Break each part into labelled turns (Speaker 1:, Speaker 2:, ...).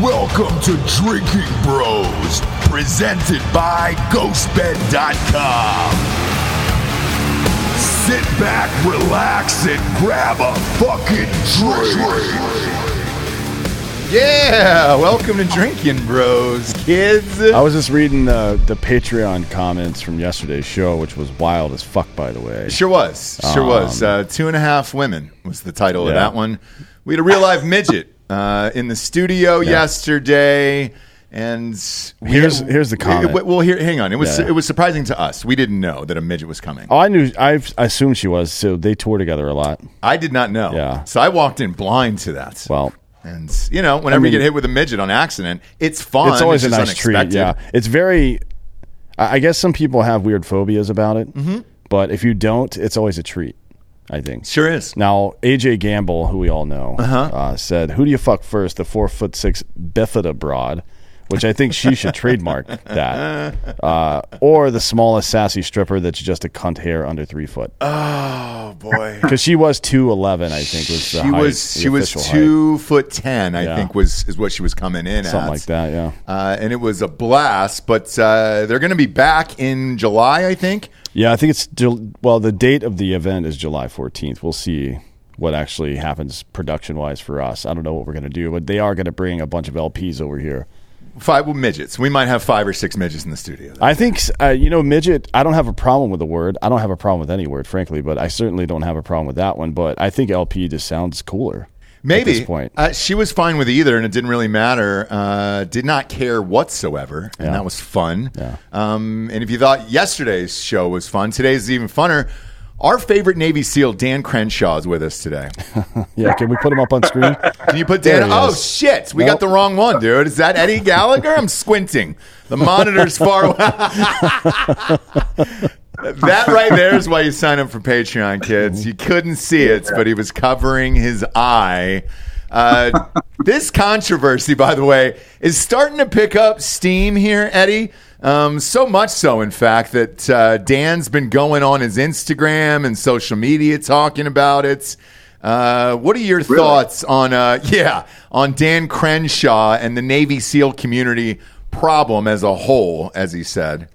Speaker 1: Welcome to Drinkin' Bros, presented by GhostBed.com. Sit back, relax, and grab a fucking drink.
Speaker 2: Yeah, welcome to Drinkin' Bros, kids.
Speaker 3: I was just reading the the Patreon comments from yesterday's show, which was wild as fuck, by the way.
Speaker 2: Sure was, sure was. Uh, Two and a half women was the title of
Speaker 3: Um,
Speaker 2: that one. We had a real live midget uh, in the studio yesterday, and we-
Speaker 3: Here's- here's the comment.
Speaker 2: it- well, here, hang on. It was
Speaker 3: Yeah.
Speaker 2: it was surprising to us. We didn't know that a midget was coming.
Speaker 3: Oh, I knew. I I assumed she was. So they tour together a lot.
Speaker 2: I did not know.
Speaker 3: Yeah.
Speaker 2: So I walked in blind to that.
Speaker 3: Well,
Speaker 2: and you know, whenever
Speaker 3: mean-
Speaker 2: you get hit with a midget on accident, it's fun.
Speaker 3: it's always a
Speaker 2: just
Speaker 3: nice treat. Yeah, it's very. I I guess some people have weird phobias about it, mm-hmm. but if you don't, it's always a treat. I think.
Speaker 2: Sure is.
Speaker 3: Now, AJ Gamble, who we all know,
Speaker 2: Uh-huh.
Speaker 3: uh, said, "Who do you fuck first, the four foot six bifida broad?" Which I think she should trademark that, uh, or the smallest sassy stripper that's just a cunt hair under three foot.
Speaker 2: Oh boy.
Speaker 3: Because she was two eleven, I think was the
Speaker 2: she
Speaker 3: height,
Speaker 2: was
Speaker 3: the
Speaker 2: she was
Speaker 3: official height.
Speaker 2: two foot ten, I
Speaker 3: Yeah.
Speaker 2: think was is what she was coming in at
Speaker 3: something
Speaker 2: at.
Speaker 3: like that. Yeah,
Speaker 2: Uh, and it was a blast. But uh, they're going to be back in July, I think.
Speaker 3: Yeah. I think it's well. The date of the event is July fourteenth. We'll see what actually happens production wise for us. I don't know what we're gonna do, but they are gonna bring a bunch of LPs over here.
Speaker 2: Five well, midgets. We might have five or six midgets in the studio.
Speaker 3: I think uh, you know midget. I don't have a problem with the word. I don't have a problem with any word, frankly. But I certainly don't have a problem with that one. But I think LP just sounds cooler.
Speaker 2: Maybe
Speaker 3: at this point.
Speaker 2: Uh, she was fine with either, and it didn't really matter. Uh, did not care whatsoever, and
Speaker 3: Yeah.
Speaker 2: that was fun.
Speaker 3: Yeah.
Speaker 2: Um, and if you thought yesterday's show was fun, today's is even funner. Our favorite Navy SEAL, Dan Crenshaw, is with us today.
Speaker 3: Yeah, can we put him up on screen?
Speaker 2: Can you put Dan? Oh
Speaker 3: is.
Speaker 2: shit, we got the wrong one, dude. Is that Eddie Gallagher? I'm squinting. The monitor's far away. that right there is why you sign up for Patreon, kids. You couldn't see it, but he was covering his eye. Uh, this controversy, by the way, is starting to pick up steam here, Eddie. Um, so much so, in fact, that uh, Dan's been going on his Instagram and social media talking about it. Uh, what are your thoughts on, uh, yeah, on Dan Crenshaw and the Navy SEAL community problem as a whole, as he said?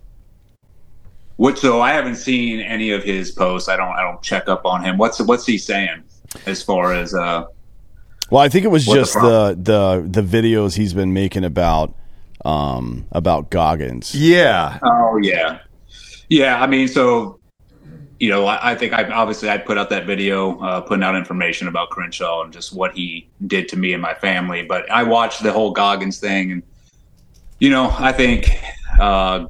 Speaker 4: What? So I haven't seen any of his posts. I don't. I don't check up on him. What's What's he saying as far as uh?
Speaker 3: Well, I think it was
Speaker 4: What the
Speaker 3: just the, the the videos he's been making about um about Goggins.
Speaker 2: Yeah.
Speaker 4: Oh yeah, yeah. I mean, so you know, I, I think I obviously I put out that video, uh, putting out information about Crenshaw and just what he did to me and my family. But I watched the whole Goggins thing, and you know, I think uh,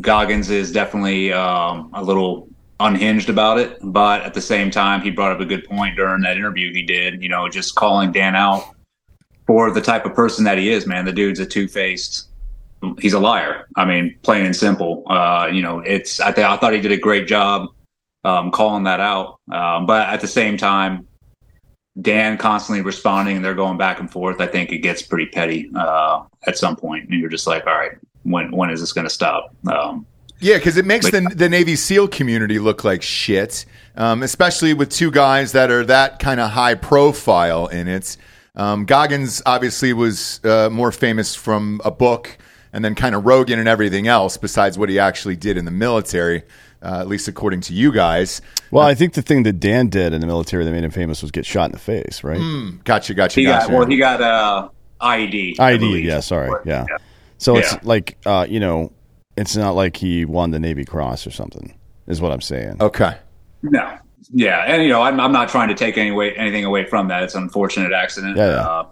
Speaker 4: Goggins is definitely um, a little unhinged about it. But at the same time, he brought up a good point during that interview he did. You know, just calling Dan out for the type of person that he is. Man, the dude's a two faced he's a liar. I mean, plain and simple. Uh, you know, it's I, th- I thought he did a great job um, calling that out, um, but at the same time, Dan constantly responding and they're going back and forth. I think it gets pretty petty uh, at some point, and you're just like, all right, when when is this going to stop? Um,
Speaker 2: Yeah, because it makes the, the Navy SEAL community look like shit, um, especially with two guys that are that kind of high profile in it. Um, Goggins obviously was uh, more famous from a book and then kind of Rogan and everything else besides what he actually did in the military, uh, at least according to you guys.
Speaker 3: Well, I think the thing that Dan did in the military that made him famous was get shot in the face, right?
Speaker 2: Gotcha, gotcha,
Speaker 4: he
Speaker 2: gotcha.
Speaker 4: got well, he got uh, IED. I
Speaker 3: ID,
Speaker 4: believe.
Speaker 3: yeah, sorry, yeah. So it's
Speaker 4: Yeah.
Speaker 3: like uh, you know, it's not like he won the Navy Cross or something, is what I'm saying.
Speaker 2: okay.
Speaker 4: No. Yeah, and you know, I'm, I'm not trying to take any way, anything away from that. It's an unfortunate accident
Speaker 3: Yeah, yeah.
Speaker 4: Uh,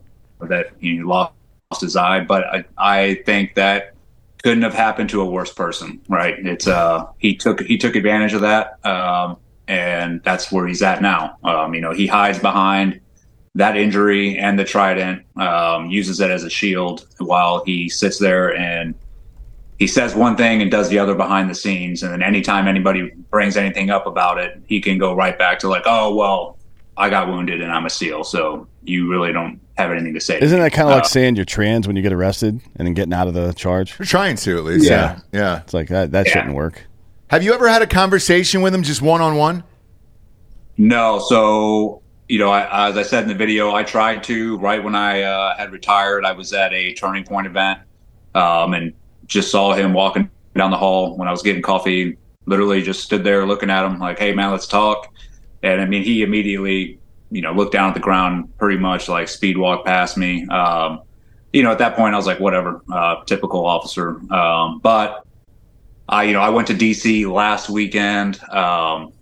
Speaker 4: that he lost his eye, but I, I think that couldn't have happened to a worse person, right? It's uh, he took he took advantage of that, um, and that's where he's at now. Um, you know, he hides behind that injury and the trident, um, uses it as a shield while he sits there and he says one thing and does the other behind the scenes. And then anytime anybody brings anything up about it, he can go right back to like, oh, well, I got wounded and I'm a SEAL. So you really don't have anything to say.
Speaker 3: Isn't
Speaker 4: me."
Speaker 3: that kind of like
Speaker 4: Uh,
Speaker 3: saying you're trans when you get arrested and then getting out of the charge?
Speaker 2: We're trying to at least. Yeah.
Speaker 4: Yeah.
Speaker 2: Yeah.
Speaker 3: It's like that. That
Speaker 4: Yeah.
Speaker 3: shouldn't work.
Speaker 2: Have you ever had a conversation with him just one on one?
Speaker 4: No. So you know, I, as I said in the video, I tried to right when I uh, had retired. I was at a Turning Point event um, and just saw him walking down the hall when I was getting coffee. Literally, just stood there looking at him like, "Hey, man, let's talk." And I mean, he immediately, you know, looked down at the ground, pretty much like speed walk past me. Um, you know, at that point, I was like, "Whatever, uh, typical officer." Um, but I, you know, I went to DC last weekend um,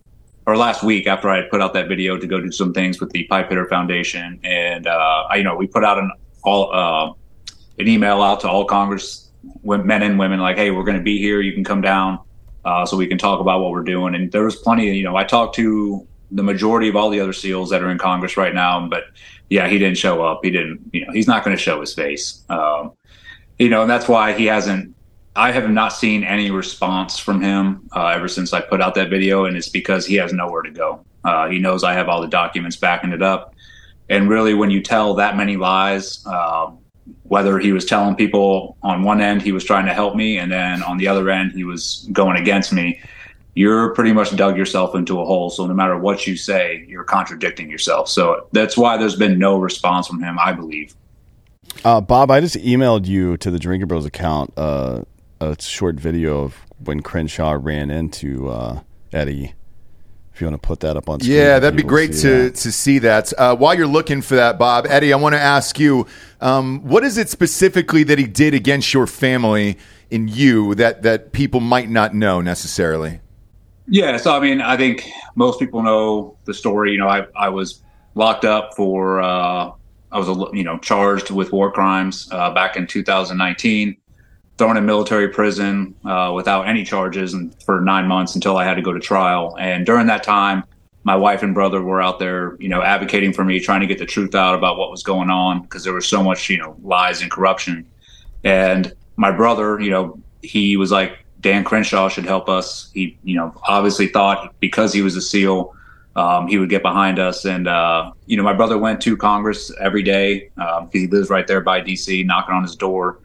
Speaker 4: or last week after I put out that video to go do some things with the Pipe Hitter Foundation, and uh, I, you know, we put out an all uh, an email out to all Congress men and women like, hey, we're going to be here. You can come down uh, so we can talk about what we're doing. And there was plenty you know, I talked to the majority of all the other SEALs that are in Congress right now, but yeah, he didn't show up. He didn't, you know, he's not going to show his face. Um, you know, and that's why he hasn't. I have not seen any response from him uh, ever since I put out that video, and it's because he has nowhere to go. Uh, he knows I have all the documents backing it up, and really, when you tell that many lies, um, whether he was telling people on one end he was trying to help me and then on the other end he was going against me you're pretty much dug yourself into a hole. So no matter what you say you're contradicting yourself. So that's why there's been no response from him i believe.
Speaker 3: Uh, bob i just emailed you to the Drinkin' Bros account uh, a short video of when crenshaw ran into uh, eddie if you want to put that up on screen.
Speaker 2: Yeah, that'd be great to, that. to see that. Uh, while you're looking for that, Bob, Eddie, I want to ask you um, what is it specifically that he did against your family and you that, that people might not know necessarily?
Speaker 4: Yeah, so I mean, I think most people know the story. You know, I, I was locked up for, uh, I was, you know, charged with war crimes uh, back in 2019 thrown in military prison uh, without any charges and for nine months until I had to go to trial. And during that time, my wife and brother were out there, you know, advocating for me, trying to get the truth out about what was going on because there was so much, you know, lies and corruption. And my brother, you know, he was like, Dan Crenshaw should help us. He, you know, obviously thought because he was a SEAL, um, he would get behind us. And, uh, you know, my brother went to Congress every day. Um, he lives right there by DC, knocking on his door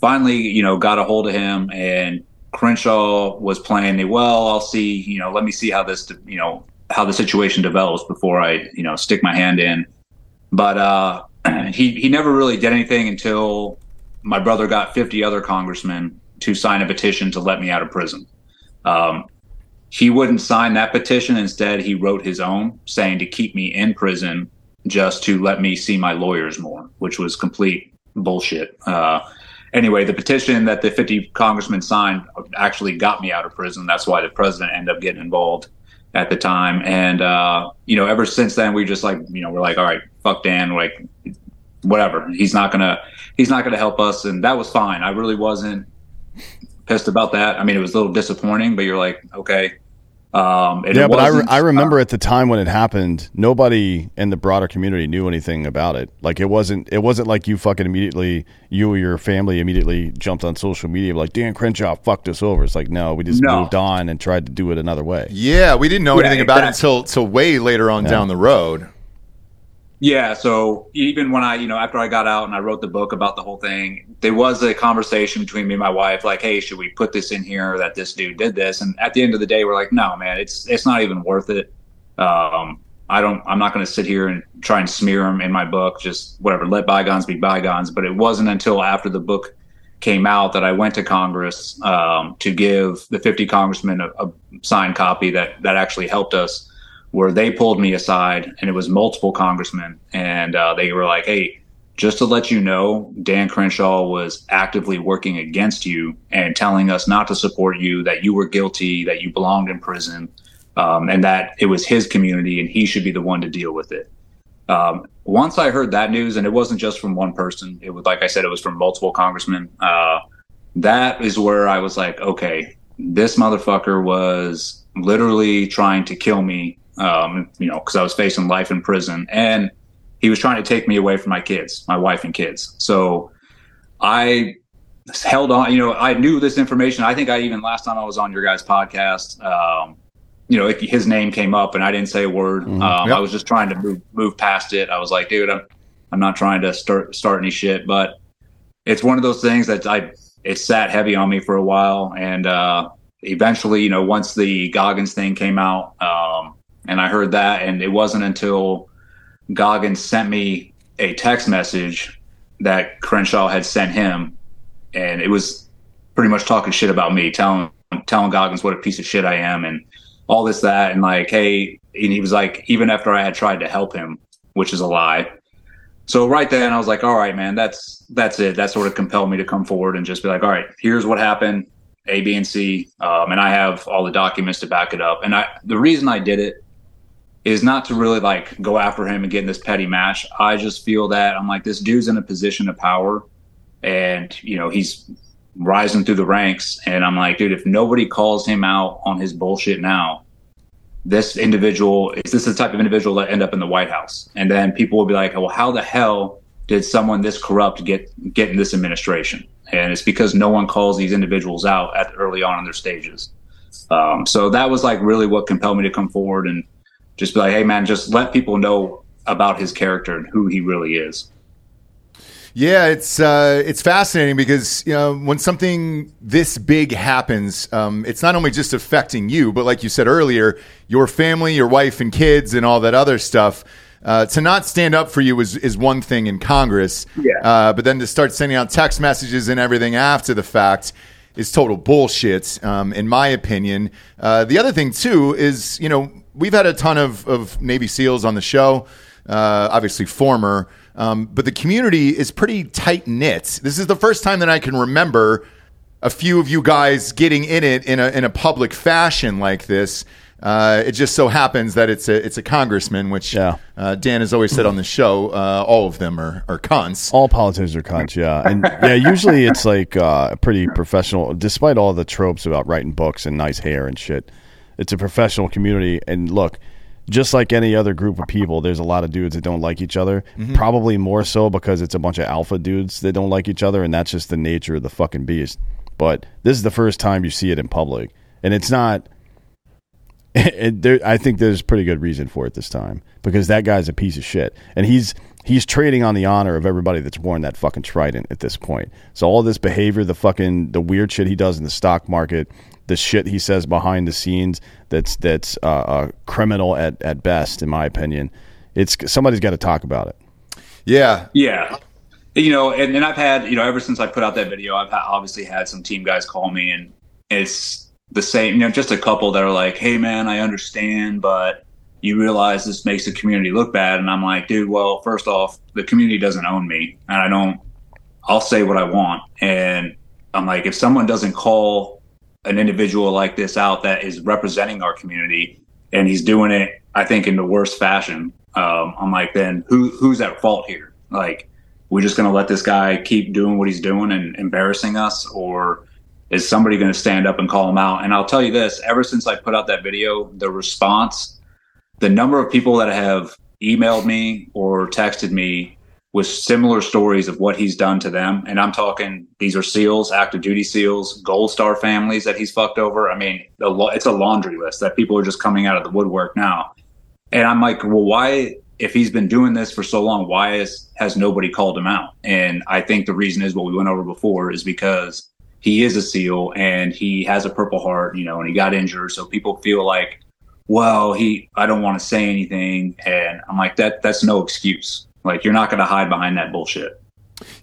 Speaker 4: finally, you know, got a hold of him and Crenshaw was playing me well. I'll see, you know, let me see how this, you know, how the situation develops before I, you know, stick my hand in. But uh, he he never really did anything until my brother got 50 other congressmen to sign a petition to let me out of prison. Um, he wouldn't sign that petition. Instead, he wrote his own saying to keep me in prison just to let me see my lawyers more, which was complete bullshit. Uh, anyway, the petition that the 50 congressmen signed actually got me out of prison. That's why the president ended up getting involved at the time. And, uh, you know, ever since then, we just like, you know, we're like, all right, fuck Dan, like, whatever. He's not gonna, he's not gonna help us. And that was fine. I really wasn't pissed about that. I mean, it was a little disappointing, but you're like, okay,
Speaker 3: um, yeah, but I, re- I remember uh, at the time when it happened, nobody in the broader community knew anything about it. Like it wasn't it wasn't like you fucking immediately you or your family immediately jumped on social media like Dan Crenshaw fucked us over. It's like no, we just no. moved on and tried to do it another way.
Speaker 2: Yeah, we didn't know yeah, anything exactly. about it until until way later on yeah. down the road.
Speaker 4: Yeah, so even when I, you know, after I got out and I wrote the book about the whole thing, there was a conversation between me and my wife, like, "Hey, should we put this in here that this dude did this?" And at the end of the day, we're like, "No, man, it's it's not even worth it." Um, I don't, I'm not going to sit here and try and smear him in my book. Just whatever, let bygones be bygones. But it wasn't until after the book came out that I went to Congress um, to give the 50 congressmen a, a signed copy that that actually helped us where they pulled me aside and it was multiple congressmen and uh, they were like, hey, just to let you know, Dan Crenshaw was actively working against you and telling us not to support you, that you were guilty, that you belonged in prison, um, and that it was his community and he should be the one to deal with it. Um, once I heard that news, and it wasn't just from one person, it was like I said, it was from multiple congressmen. Uh, that is where I was like, okay, this motherfucker was literally trying to kill me um, you know, because I was facing life in prison, and he was trying to take me away from my kids, my wife and kids. So I held on. You know, I knew this information. I think I even last time I was on your guys' podcast, um, you know, his name came up, and I didn't say a word. Mm-hmm. Um, yep. I was just trying to move move past it. I was like, dude, I'm I'm not trying to start start any shit, but it's one of those things that I it sat heavy on me for a while, and uh, eventually, you know, once the Goggins thing came out, um, and I heard that, and it wasn't until Goggins sent me a text message that Crenshaw had sent him, and it was pretty much talking shit about me, telling telling Goggins what a piece of shit I am, and all this that, and like, hey, and he was like, even after I had tried to help him, which is a lie. So right then, I was like, all right, man, that's that's it. That sort of compelled me to come forward and just be like, all right, here's what happened, A, B, and C, um, and I have all the documents to back it up. And I, the reason I did it is not to really like go after him and get in this petty match. I just feel that I'm like this dude's in a position of power, and you know he's rising through the ranks, and I'm like, dude, if nobody calls him out on his bullshit now, this individual is this the type of individual that end up in the White House? And then people will be like, well, how the hell did someone this corrupt get get in this administration? And it's because no one calls these individuals out at early on in their stages. Um, so that was like really what compelled me to come forward and just be like, hey man, just let people know about his character and who he really is.
Speaker 2: Yeah, it's uh, it's fascinating because you know when something this big happens, um, it's not only just affecting you, but like you said earlier, your family, your wife and kids, and all that other stuff. Uh, to not stand up for you is, is one thing in Congress,
Speaker 4: yeah.
Speaker 2: uh, but then to start sending out text messages and everything after the fact is total bullshit, um, in my opinion. Uh, the other thing too is you know we've had a ton of, of Navy SEALs on the show, uh, obviously former, um, but the community is pretty tight knit. This is the first time that I can remember a few of you guys getting in it in a in a public fashion like this. Uh, it just so happens that it's a it's a congressman, which yeah. uh, Dan has always said on the show. Uh, all of them are, are cunts.
Speaker 3: All politicians are cunts, yeah, and yeah. Usually it's like uh, pretty professional, despite all the tropes about writing books and nice hair and shit. It's a professional community, and look, just like any other group of people, there's a lot of dudes that don't like each other. Mm-hmm. Probably more so because it's a bunch of alpha dudes that don't like each other, and that's just the nature of the fucking beast. But this is the first time you see it in public, and it's not. It, there, I think there's pretty good reason for it this time because that guy's a piece of shit, and he's he's trading on the honor of everybody that's worn that fucking trident at this point. So all this behavior, the fucking the weird shit he does in the stock market, the shit he says behind the scenes that's that's uh, uh, criminal at, at best, in my opinion. It's somebody's got to talk about it.
Speaker 2: Yeah,
Speaker 4: yeah. You know, and, and I've had you know ever since I put out that video, I've obviously had some team guys call me, and it's the same. You know, just a couple that are like, "Hey, man, I understand, but." You realize this makes the community look bad, and I'm like, dude. Well, first off, the community doesn't own me, and I don't. I'll say what I want, and I'm like, if someone doesn't call an individual like this out that is representing our community and he's doing it, I think, in the worst fashion. Um, I'm like, then who who's at fault here? Like, we're just going to let this guy keep doing what he's doing and embarrassing us, or is somebody going to stand up and call him out? And I'll tell you this: ever since I put out that video, the response, the number of people that have emailed me or texted me with similar stories of what he's done to them. And I'm talking, these are SEALs, active duty SEALs, Gold Star families that he's fucked over. I mean, it's a laundry list that people are just coming out of the woodwork now. And I'm like, well, why, if he's been doing this for so long, why is, has nobody called him out? And I think the reason is what we went over before is because he is a SEAL and he has a Purple Heart, you know, and he got injured. So people feel like, well, he, I don't want to say anything. And I'm like, that, that's no excuse like you're not going to hide behind that bullshit.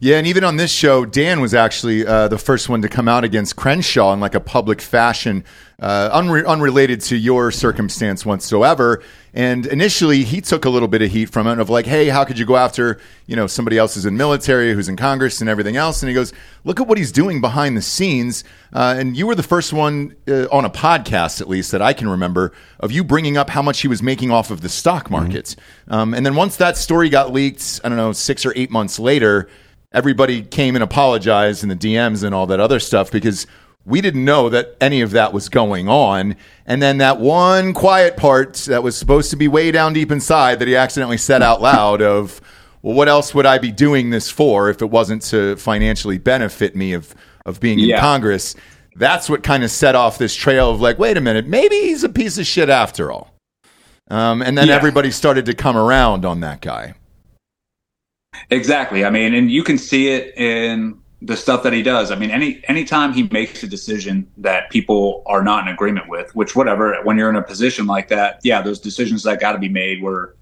Speaker 2: Yeah, and even on this show, Dan was actually uh, the first one to come out against Crenshaw in like a public fashion, uh, unre- unrelated to your circumstance whatsoever. And initially, he took a little bit of heat from it of like, hey, how could you go after you know somebody else who's in military, who's in Congress, and everything else? And he goes, look at what he's doing behind the scenes. Uh, and you were the first one uh, on a podcast, at least that I can remember, of you bringing up how much he was making off of the stock market. Mm-hmm. Um, and then once that story got leaked, I don't know, six or eight months later everybody came and apologized in the DMs and all that other stuff because we didn't know that any of that was going on. And then that one quiet part that was supposed to be way down deep inside that he accidentally said out loud of, well, what else would I be doing this for if it wasn't to financially benefit me of, of being in Congress? That's what kind of set off this trail of like, wait a minute, maybe he's a piece of shit after all. Um, and then yeah. everybody started to come around on that guy.
Speaker 4: Exactly. I mean, and you can see it in the stuff that he does. I mean, any anytime he makes a decision that people are not in agreement with, which whatever, when you're in a position like that, yeah, those decisions that got to be made were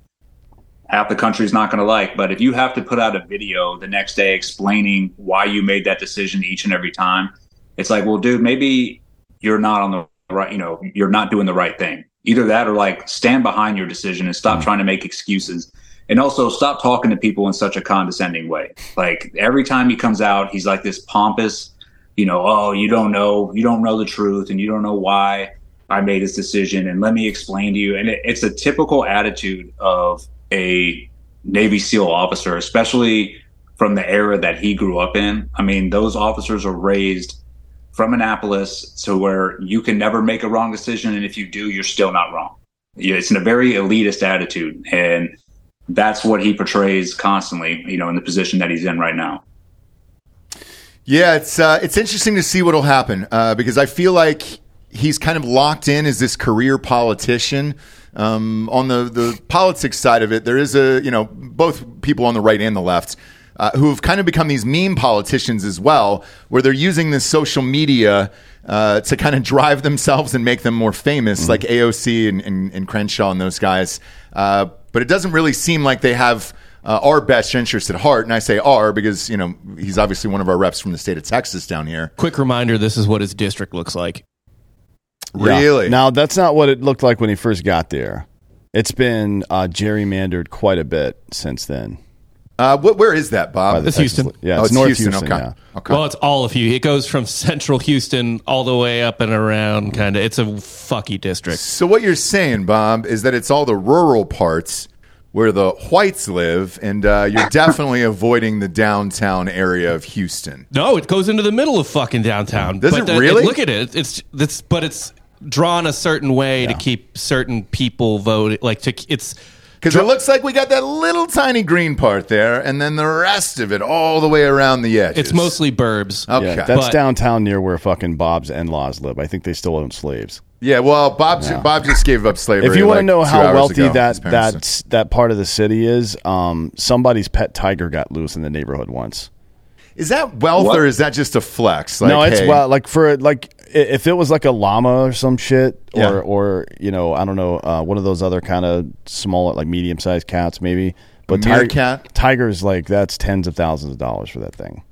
Speaker 4: half the country's not going to like. But if you have to put out a video the next day explaining why you made that decision each and every time, it's like, well, dude, maybe you're not on the right, you know, you're not doing the right thing. Either that or like stand behind your decision and stop mm-hmm. trying to make excuses. And also stop talking to people in such a condescending way. Like every time he comes out, he's like this pompous, you know, oh, you don't know, you don't know the truth and you don't know why I made this decision and let me explain to you. And it, it's a typical attitude of a Navy SEAL officer, especially from the era that he grew up in. I mean, those officers are raised from Annapolis to where you can never make a wrong decision. And if you do, you're still not wrong. It's in a very elitist attitude. And that's what he portrays constantly, you know, in the position that he's in right now.
Speaker 2: Yeah, it's uh, it's interesting to see what'll happen uh, because I feel like he's kind of locked in as this career politician. Um, on the, the politics side of it, there is a, you know, both people on the right and the left uh, who have kind of become these meme politicians as well, where they're using this social media uh, to kind of drive themselves and make them more famous, mm-hmm. like AOC and, and, and, Crenshaw and those guys. Uh, but it doesn't really seem like they have uh, our best interest at heart. And I say our because, you know, he's obviously one of our reps from the state of Texas down here.
Speaker 5: Quick reminder this is what his district looks like.
Speaker 2: Really?
Speaker 3: Yeah. Now that's not what it looked like when he first got there. It's been uh, gerrymandered quite a bit since then.
Speaker 2: Uh, what, where is that, Bob?
Speaker 5: It's Houston.
Speaker 3: Yeah, it's, oh, it's North Houston. Houston
Speaker 2: okay.
Speaker 3: Yeah.
Speaker 2: okay.
Speaker 5: Well, it's all of you. It goes from central Houston all the way up and around. Kind of, it's a fucky district.
Speaker 2: So what you're saying, Bob, is that it's all the rural parts where the whites live, and uh, you're definitely avoiding the downtown area of Houston.
Speaker 5: No, it goes into the middle of fucking downtown.
Speaker 2: Does
Speaker 5: but
Speaker 2: it really?
Speaker 5: look at it. It's it's but it's drawn a certain way yeah. to keep certain people voting. Like to it's
Speaker 2: because it looks like we got that little tiny green part there, and then the rest of it all the way around the edge.
Speaker 5: It's mostly burbs.
Speaker 2: Okay,
Speaker 3: yeah, that's but, downtown near where fucking Bob's in-laws live. I think they still own slaves.
Speaker 2: Yeah, well, Bob yeah. Bob just gave up slavery.
Speaker 3: If you want
Speaker 2: like
Speaker 3: to know how wealthy ago, that that that part of the city is, um, somebody's pet tiger got loose in the neighborhood once.
Speaker 2: Is that wealth what? or is that just a flex?
Speaker 3: Like, no, it's hey, well, like for like if it was like a llama or some shit, or yeah. or you know, I don't know, uh, one of those other kind of smaller, like medium sized cats, maybe.
Speaker 2: But tiger cat
Speaker 3: tigers like that's tens of thousands of dollars for that thing.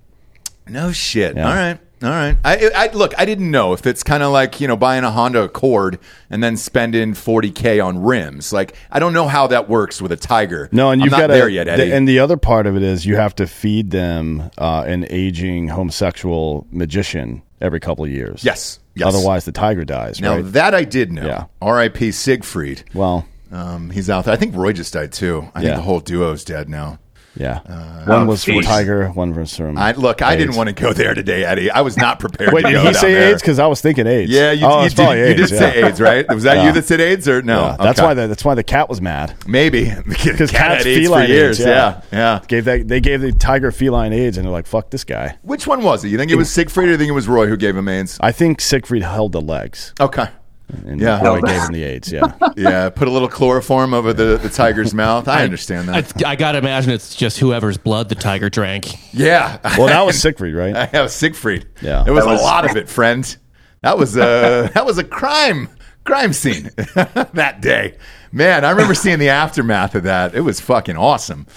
Speaker 2: No shit. Yeah. All right. All right. I, I look. I didn't know if it's kind of like you know buying a Honda Accord and then spending forty k on rims. Like I don't know how that works with a Tiger.
Speaker 3: No, and you've
Speaker 2: got
Speaker 3: there
Speaker 2: yet, Eddie.
Speaker 3: The, and the other part of it is you have to feed them uh, an aging homosexual magician every couple of years.
Speaker 2: Yes. Yes.
Speaker 3: Otherwise, the tiger dies.
Speaker 2: Now
Speaker 3: right?
Speaker 2: that I did know.
Speaker 3: Yeah.
Speaker 2: R.I.P. Siegfried.
Speaker 3: Well,
Speaker 2: um, he's out there. I think Roy just died too. I yeah. think the whole duo's dead now.
Speaker 3: Yeah, uh, one oh, was from Tiger, one was from.
Speaker 2: I, look,
Speaker 3: AIDS.
Speaker 2: I didn't want to go there today, Eddie. I was not prepared.
Speaker 3: Wait,
Speaker 2: did
Speaker 3: he say there. AIDS? Because I was thinking AIDS.
Speaker 2: Yeah, you,
Speaker 3: oh,
Speaker 2: you, did,
Speaker 3: you
Speaker 2: AIDS, did
Speaker 3: yeah.
Speaker 2: say AIDS, right? Was that yeah. you that said AIDS or no?
Speaker 3: Yeah. Okay. That's why the, that's why the cat was mad.
Speaker 2: Maybe
Speaker 3: because
Speaker 2: cat cats feline for years. AIDS, yeah. yeah,
Speaker 3: Gave that they gave the tiger feline AIDS, and they're like, "Fuck this guy."
Speaker 2: Which one was it? You think it was Siegfried or you think it was Roy who gave him AIDS?
Speaker 3: I think Siegfried held the legs.
Speaker 2: Okay.
Speaker 3: And yeah, Roy gave him the AIDS. Yeah,
Speaker 2: yeah. Put a little chloroform over the, the tiger's mouth. I, I understand that.
Speaker 5: I, I got to imagine it's just whoever's blood the tiger drank.
Speaker 2: Yeah.
Speaker 3: Well, that was Siegfried, right?
Speaker 2: I have Siegfried.
Speaker 3: Yeah,
Speaker 2: It was, was a lot of it, friend. That was a that was a crime crime scene that day. Man, I remember seeing the aftermath of that. It was fucking awesome.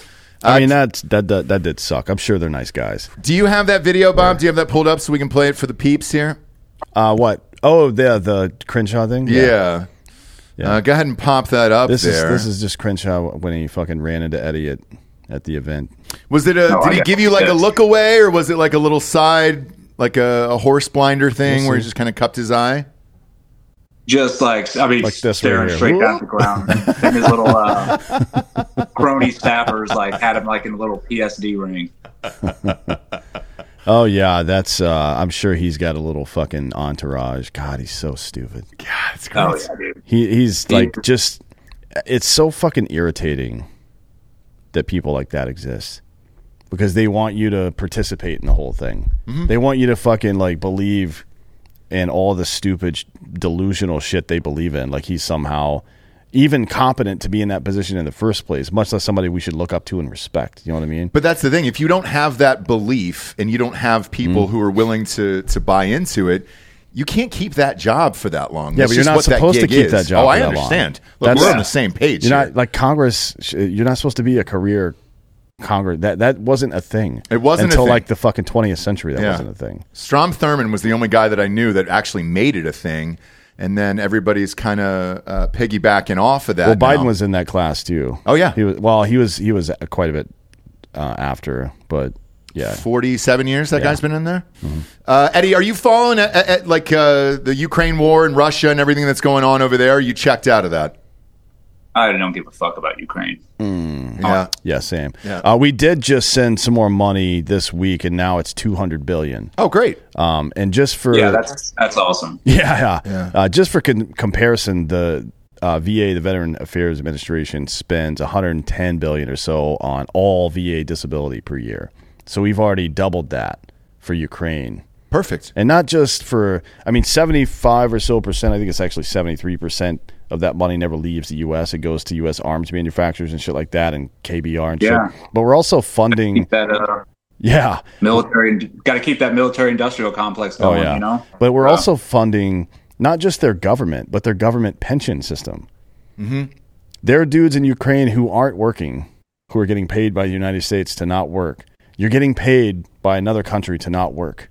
Speaker 3: I mean, uh, that, that that that did suck. I'm sure they're nice guys.
Speaker 2: Do you have that video, Bob? Do you have that pulled up so we can play it for the peeps here?
Speaker 3: Uh, what? Oh, the the Crenshaw thing.
Speaker 2: Yeah. yeah. Uh, go ahead and pop that up
Speaker 3: this
Speaker 2: there.
Speaker 3: Is, this is just Crenshaw when he fucking ran into Eddie at at the event.
Speaker 2: Was it a? No, did I he give you like a look away, or was it like a little side, like a, a horse blinder thing, where he just kind of cupped his eye?
Speaker 4: Just like I mean, like staring right straight down the ground, and his little uh, crony staffers like had him like in a little PSD ring.
Speaker 3: Oh yeah, that's. Uh, I'm sure he's got a little fucking entourage. God, he's so stupid.
Speaker 2: God, it's great. Oh, yeah,
Speaker 3: dude. He he's like just. It's so fucking irritating that people like that exist because they want you to participate in the whole thing. Mm-hmm. They want you to fucking like believe in all the stupid delusional shit they believe in. Like he's somehow even competent to be in that position in the first place, much less somebody we should look up to and respect. You know what I mean?
Speaker 2: But that's the thing. If you don't have that belief and you don't have people mm. who are willing to to buy into it, you can't keep that job for that long.
Speaker 3: Yeah,
Speaker 2: That's
Speaker 3: but you're not supposed to keep
Speaker 2: is.
Speaker 3: that job
Speaker 2: Oh,
Speaker 3: for
Speaker 2: I understand. Look, we're on the same page.
Speaker 3: You're
Speaker 2: here.
Speaker 3: not like Congress. You're not supposed to be a career Congress. That that wasn't a thing.
Speaker 2: It wasn't a
Speaker 3: until like the fucking 20th century. That
Speaker 2: Yeah.
Speaker 3: wasn't a thing.
Speaker 2: Strom Thurmond was the only guy that I knew that actually made it a thing, and then everybody's kind of uh, piggybacking off of that.
Speaker 3: Well, Biden
Speaker 2: now.
Speaker 3: was in that class too.
Speaker 2: Oh, yeah.
Speaker 3: he was. Well, he was. He was quite a bit uh, after, but yeah.
Speaker 2: 47 years that
Speaker 3: Yeah.
Speaker 2: guy's been in there. Uh, Eddie, are you following uh, uh, like uh, the Ukraine war and Russia and everything that's going on over there? Are you checked out of that?
Speaker 4: I don't give a fuck about Ukraine.
Speaker 2: Yeah.
Speaker 3: Yeah, same.
Speaker 2: Yeah.
Speaker 3: Uh, we did just send some more money this week, and now it's two hundred billion.
Speaker 2: Oh, great.
Speaker 3: Um, and just for
Speaker 4: Yeah, that's that's awesome.
Speaker 3: Yeah, yeah. Uh, just for con- comparison, the uh, VA, the Veteran Affairs Administration, spends 110 billion or so on all VA disability per year. So we've already doubled that for Ukraine,
Speaker 2: Perfect.
Speaker 3: and not just for. I mean, 75 or so percent. I think it's actually 73 percent of that money never leaves the U.S. It goes to U.S. arms manufacturers and shit like that, and KBR and
Speaker 4: Yeah.
Speaker 3: shit. But we're also funding.
Speaker 4: Keep that uh,
Speaker 3: Yeah.
Speaker 4: military, got to keep that military industrial complex
Speaker 3: Oh
Speaker 4: going.
Speaker 3: yeah.
Speaker 4: You know,
Speaker 3: But we're
Speaker 4: Yeah.
Speaker 3: also funding not just their government, but their government pension system. Mm-hmm. There are dudes in Ukraine who aren't working, who are getting paid by the United States to not work. You're getting paid by another country to not work.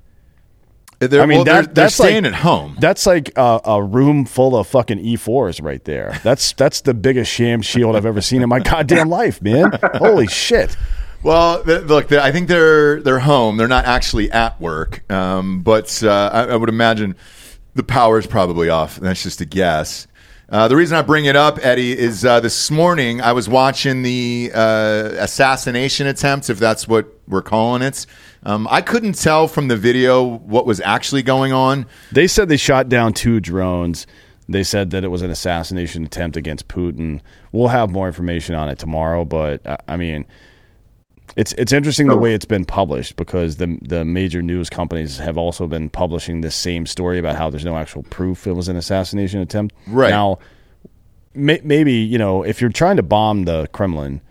Speaker 2: They're,
Speaker 3: I mean,
Speaker 2: well,
Speaker 3: that-
Speaker 2: they're, they're
Speaker 3: that's like-
Speaker 2: staying at home.
Speaker 3: That's like a, a room full of fucking E4s right there. That's that's the biggest sham shield I've ever seen in my goddamn life, man. Holy shit.
Speaker 2: Well, look, I think they're they're home. They're not actually at work, um, but uh, I, I would imagine the power is probably off. That's just a guess. Uh, the reason I bring it up, Eddie, is uh, this morning I was watching the uh, assassination attempt, if that's what we're calling it. Um, I couldn't tell from the video what was actually going on.
Speaker 3: They said they shot down two drones. They said that it was an assassination attempt against Putin. We'll have more information on it tomorrow, but uh, I mean, it's it's interesting the way it's been published because the the major news companies have also been publishing this same story about how there's no actual proof it was an assassination attempt.
Speaker 2: Right.
Speaker 3: now, may, maybe you know if you're trying to bomb the Kremlin,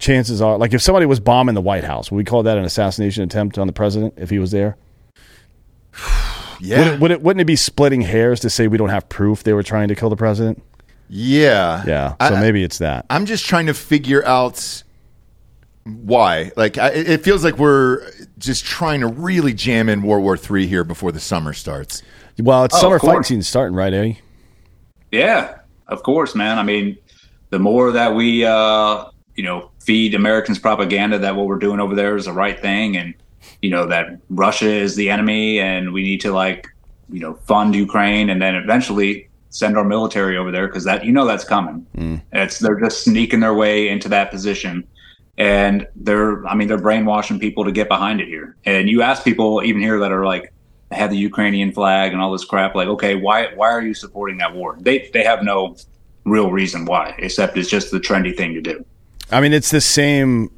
Speaker 3: chances are like if somebody was bombing the White House, would we call that an assassination attempt on the president if he was there?
Speaker 2: Yeah,
Speaker 3: Would it, would it, wouldn't it be splitting hairs to say we don't have proof they were trying to kill the president?
Speaker 2: yeah,
Speaker 3: Yeah. So
Speaker 2: I-
Speaker 3: maybe it's that.
Speaker 2: I'm just trying to figure out why. Like, I, it feels like we're just trying to really jam in World War III here before the summer starts.
Speaker 3: Well, it's
Speaker 4: Oh,
Speaker 3: summer
Speaker 4: of
Speaker 3: fighting season starting, right, Eddie?
Speaker 4: Yeah, of course, man. I mean, the more that we, uh, you know, feed Americans propaganda that what we're doing over there is the right thing, and you know that Russia is the enemy, and we need to like, you know, fund Ukraine, and then eventually send our military over there because that you know that's coming. Hmm. It's they're just sneaking their way into that position. And they're, I mean, they're brainwashing people to get behind it here. And you ask people even here that are like, have the Ukrainian flag and all this crap. Like, okay, why why are you supporting that war? They they have no real reason why, except it's just the trendy thing to do.
Speaker 3: I mean, it's the same.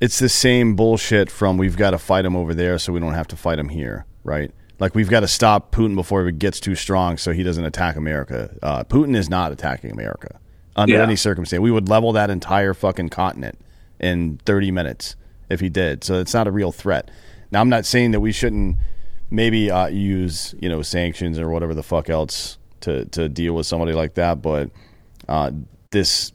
Speaker 3: It's the same bullshit from we've got to fight him over there so we don't have to fight him here, right? Like we've got to stop Putin before he gets too strong so he doesn't attack America. Uh, Putin is not attacking America under
Speaker 4: Yeah.
Speaker 3: any circumstance. We would level that entire fucking continent in 30 minutes if he did. So it's not a real threat. Now I'm not saying that we shouldn't maybe uh, use you know sanctions or whatever the fuck else to to deal with somebody like that, but uh, this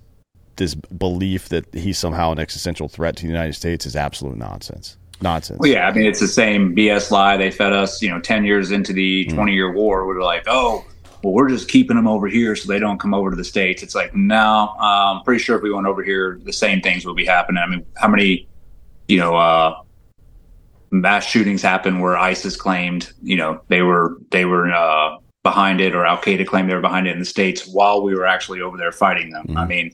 Speaker 3: this belief that he's somehow an existential threat to the United States is absolute nonsense. Nonsense.
Speaker 4: Well, yeah, I mean, it's the same BS lie they fed us. You know, ten years into the
Speaker 3: Mm.
Speaker 4: twenty year war, we were like, oh. Well, we're just keeping them over here so they don't come over to the states. It's like, no, I'm pretty sure if we went over here, the same things would be happening. I mean, how many, you know, uh, mass shootings happened where ISIS claimed, you know, they were they were uh, behind it, or Al Qaeda claimed they were behind it in the states while we were actually over there fighting them. I mean,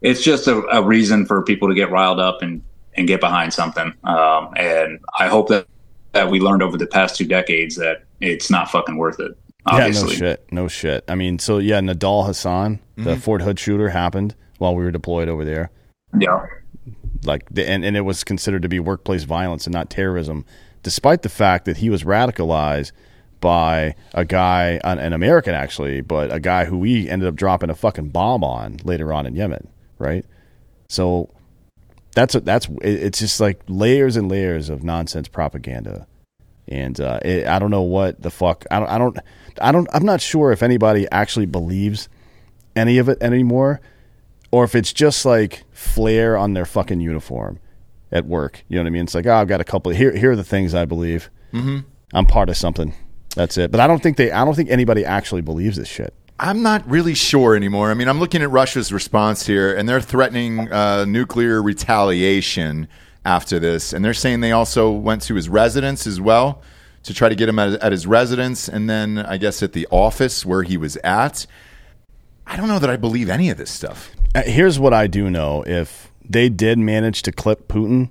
Speaker 4: it's just a, a reason for people to get riled up and and get behind something. Um, and I hope that that we learned over the past two decades that it's not fucking worth it. Obviously.
Speaker 3: Yeah, no shit. No shit. I mean, so yeah, Nidal Hasan, the Fort Hood shooter happened while we were deployed over there.
Speaker 4: Yeah.
Speaker 3: Like, the, and, and it was considered to be workplace violence and not terrorism, despite the fact that he was radicalized by a guy, an, an American actually, but a guy who we ended up dropping a fucking bomb on later on in Yemen, right? So that's a, that's it's just like layers and layers of nonsense propaganda And uh, it, I don't know what the fuck. I don't. I don't. I don't. I'm not sure if anybody actually believes any of it anymore, or if it's just like flair on their fucking uniform at work. You know what I mean? It's like, oh, I've got a couple. Of, here, here are the things I believe. Mm-hmm. I'm part of something. That's it. But I don't think they. I don't think anybody actually believes this shit.
Speaker 2: I'm not really sure anymore. I mean, I'm looking at Russia's response here, and they're threatening uh, nuclear retaliation after this, and they're saying they also went to his residence as well to try to get him at, at his residence, and then I guess at the office where he was at. I don't know that I believe any of this stuff.
Speaker 3: Uh, here's what I do know: if they did manage to clip Putin,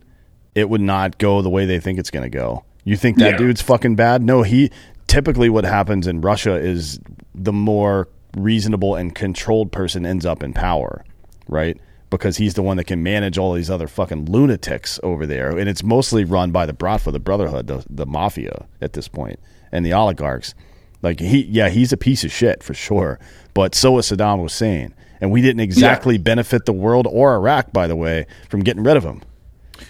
Speaker 3: it would not go the way they think it's going to go. You think that yeah. dude's fucking bad? No, he. Typically, what happens in Russia is the more reasonable and controlled person ends up in power, right? Because he's the one that can manage all these other fucking lunatics over there, and it's mostly run by the Bratva, the Brotherhood, the, the mafia at this point, and the oligarchs. Like he, yeah, he's a piece of shit for sure, but so is Saddam Hussein, and we didn't exactly yeah. benefit the world or Iraq, by the way, from getting rid of him.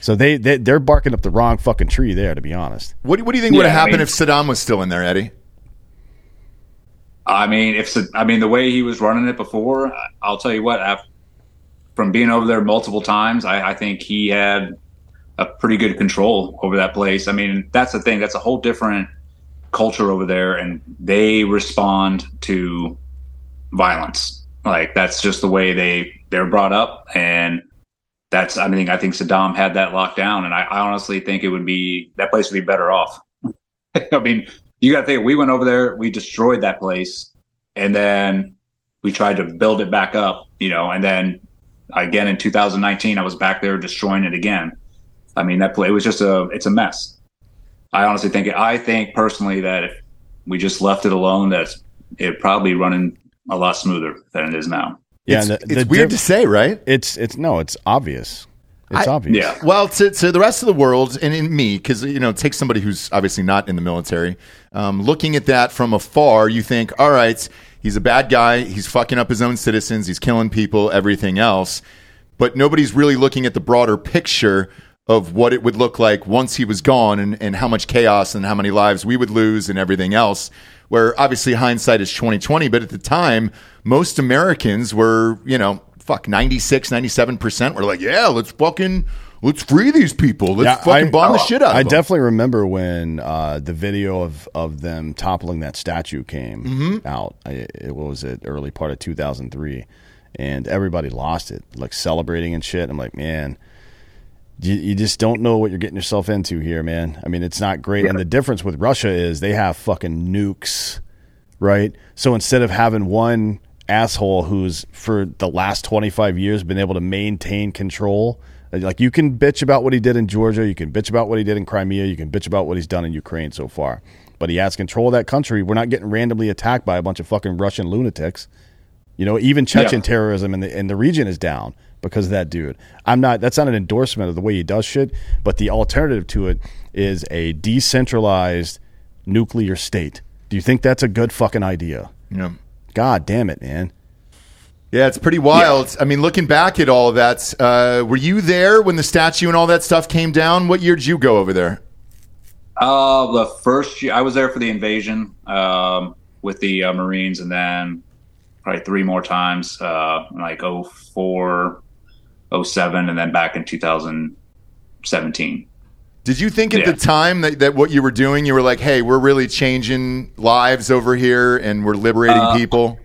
Speaker 3: So they, they they're barking up the wrong fucking tree there, to be honest.
Speaker 2: What, do, what do you think yeah, would have happened I mean, if Saddam was still in there, Eddie?
Speaker 4: I mean, if I mean the way he was running it before, I'll tell you what. After, from being over there multiple times, I, I think he had a pretty good control over that place. I mean, that's the thing. That's a whole different culture over there, and they respond to violence. Like that's just the way they they're brought up, and that's. I mean, I think Saddam had that locked down, and I, I honestly think it would be that place would be better off. I mean, you got to think we went over there, we destroyed that place, and then we tried to build it back up, you know, and then again in 2019, I was back there destroying it again. I mean, that play was just a it's a mess. I honestly think I think personally that if we just left it alone, that it probably running a lot smoother than it is now.
Speaker 2: Yeah, it's, the, the it's weird diff- to say, right?
Speaker 3: It's it's no, it's obvious. It's I, obvious.
Speaker 2: Yeah. Well, to, to the rest of the world and in me, because you know, take somebody who's obviously not in the military, um, looking at that from afar, you think, all right, he's a bad guy. He's fucking up his own citizens. He's killing people. Everything else, but nobody's really looking at the broader picture of what it would look like once he was gone, and, and how much chaos and how many lives we would lose, and everything else. Where obviously hindsight is twenty twenty, but at the time, most Americans were, you know, fuck 96 97% were like yeah let's fucking let's free these people. Let's yeah, fucking I, bomb the shit out
Speaker 3: I definitely remember when uh, the video of, of them toppling that statue came mm-hmm. out. It, it was it early part of 2003 and everybody lost it like celebrating and shit. I'm like man you, you just don't know what you're getting yourself into here man. I mean it's not great. Yeah. and the difference with russia is they have fucking nukes right? So instead of having one asshole who's for the last 25 years been able to maintain control. Like you can bitch about what he did in Georgia, you can bitch about what he did in Crimea, you can bitch about what he's done in Ukraine so far. But he has control of that country. We're not getting randomly attacked by a bunch of fucking Russian lunatics. You know, even Chechen yeah. terrorism in the in the region is down because of that dude. I'm not that's not an endorsement of the way he does shit, but the alternative to it is a decentralized nuclear state. Do you think that's a good fucking idea?
Speaker 2: Yeah.
Speaker 3: God damn it, man.
Speaker 2: Yeah, it's pretty wild. Yeah. I mean, looking back at all of that, uh, were you there when the statue and all that stuff came down? What year did you go over there?
Speaker 4: Uh, the first year I was there for the invasion um, with the uh, Marines, and then probably three more times, uh, like 04, 07, and then back in 2017.
Speaker 2: Did you think at yeah. the time that, that what you were doing, you were like, hey, we're really changing lives over here and we're liberating uh, people?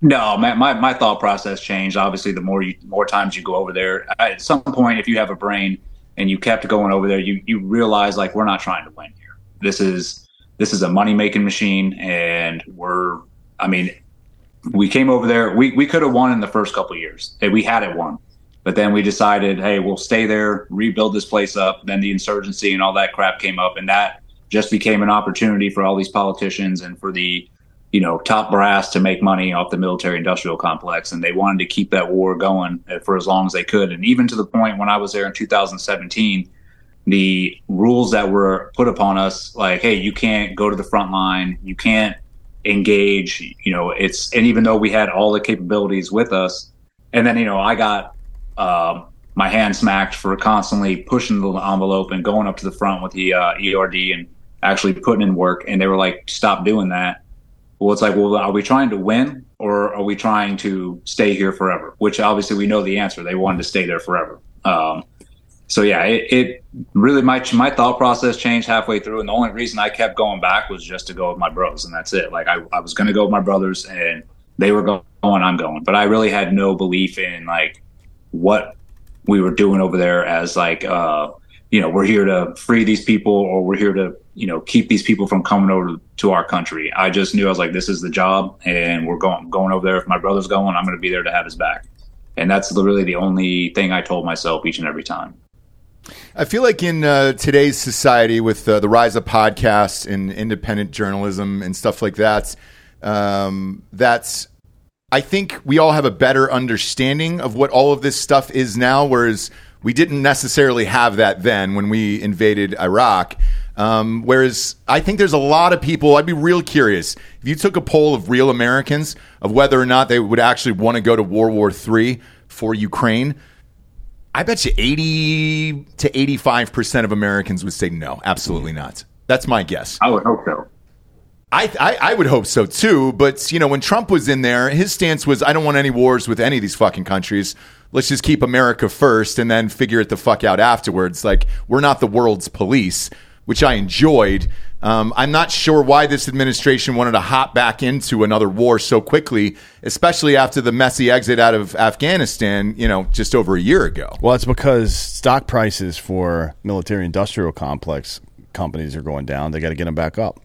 Speaker 4: No, my, my, my, thought process changed. Obviously, the more you, more times you go over there, at some point, if you have a brain and you kept going over there, you, you realize like, we're not trying to win here. This is, this is a money making machine. And we're, I mean, we came over there. We, we could have won in the first couple years. We had it won. But then we decided, hey, we'll stay there, rebuild this place up. Then the insurgency and all that crap came up, and that just became an opportunity for all these politicians and for the you know top brass to make money off the military industrial complex. And they wanted to keep that war going for as long as they could. And even to the point when i was there in 2017 the rules that were put upon us like hey you can't go to the front line. You can't engage you know it's and even though we had all the capabilities with us and then you know i got uh, my hand smacked for constantly pushing the envelope and going up to the front with the uh, ERD and actually putting in work. And they were like, stop doing that. Well, it's like, well, are we trying to win or are we trying to stay here forever? Which obviously we know the answer. They wanted to stay there forever. Um, so yeah, it, it, really my my thought process changed halfway through, and the only reason I kept going back was just to go with my bros, and that's it. Like I, I was going to go with my brothers, and they were going, I'm going, but I really had no belief in like what we were doing over there as like uh, you know we're here to free these people or we're here to you know keep these people from coming over to our country. I just knew I was like this is the job, and we're going going over there. If my brother's going, I'm going to be there to have his back, and that's really the only thing I told myself each and every time.
Speaker 2: I feel like in uh, today's society, with uh, the rise of podcasts and independent journalism and stuff like that, um, that's I think we all have a better understanding of what all of this stuff is now, whereas we didn't necessarily have that then when we invaded Iraq. Um, whereas I think there's a lot of people, I'd be real curious if you took a poll of real Americans of whether or not they would actually want to go to World War III for Ukraine. I bet you 80 to 85% of Americans would say no, absolutely not. That's my guess.
Speaker 4: I would hope so.
Speaker 2: I, I, I would hope so too, but you know when Trump was in there, his stance was I don't want any wars with any of these fucking countries. Let's just keep America first and then figure it the fuck out afterwards. Like we're not the world's police, which I enjoyed. Um, I'm not sure why this administration wanted to hop back into another war so quickly, especially after the messy exit out of Afghanistan, you know, just over a year ago.
Speaker 3: Well, it's because stock prices for military industrial complex companies are going down. They got to get them back up.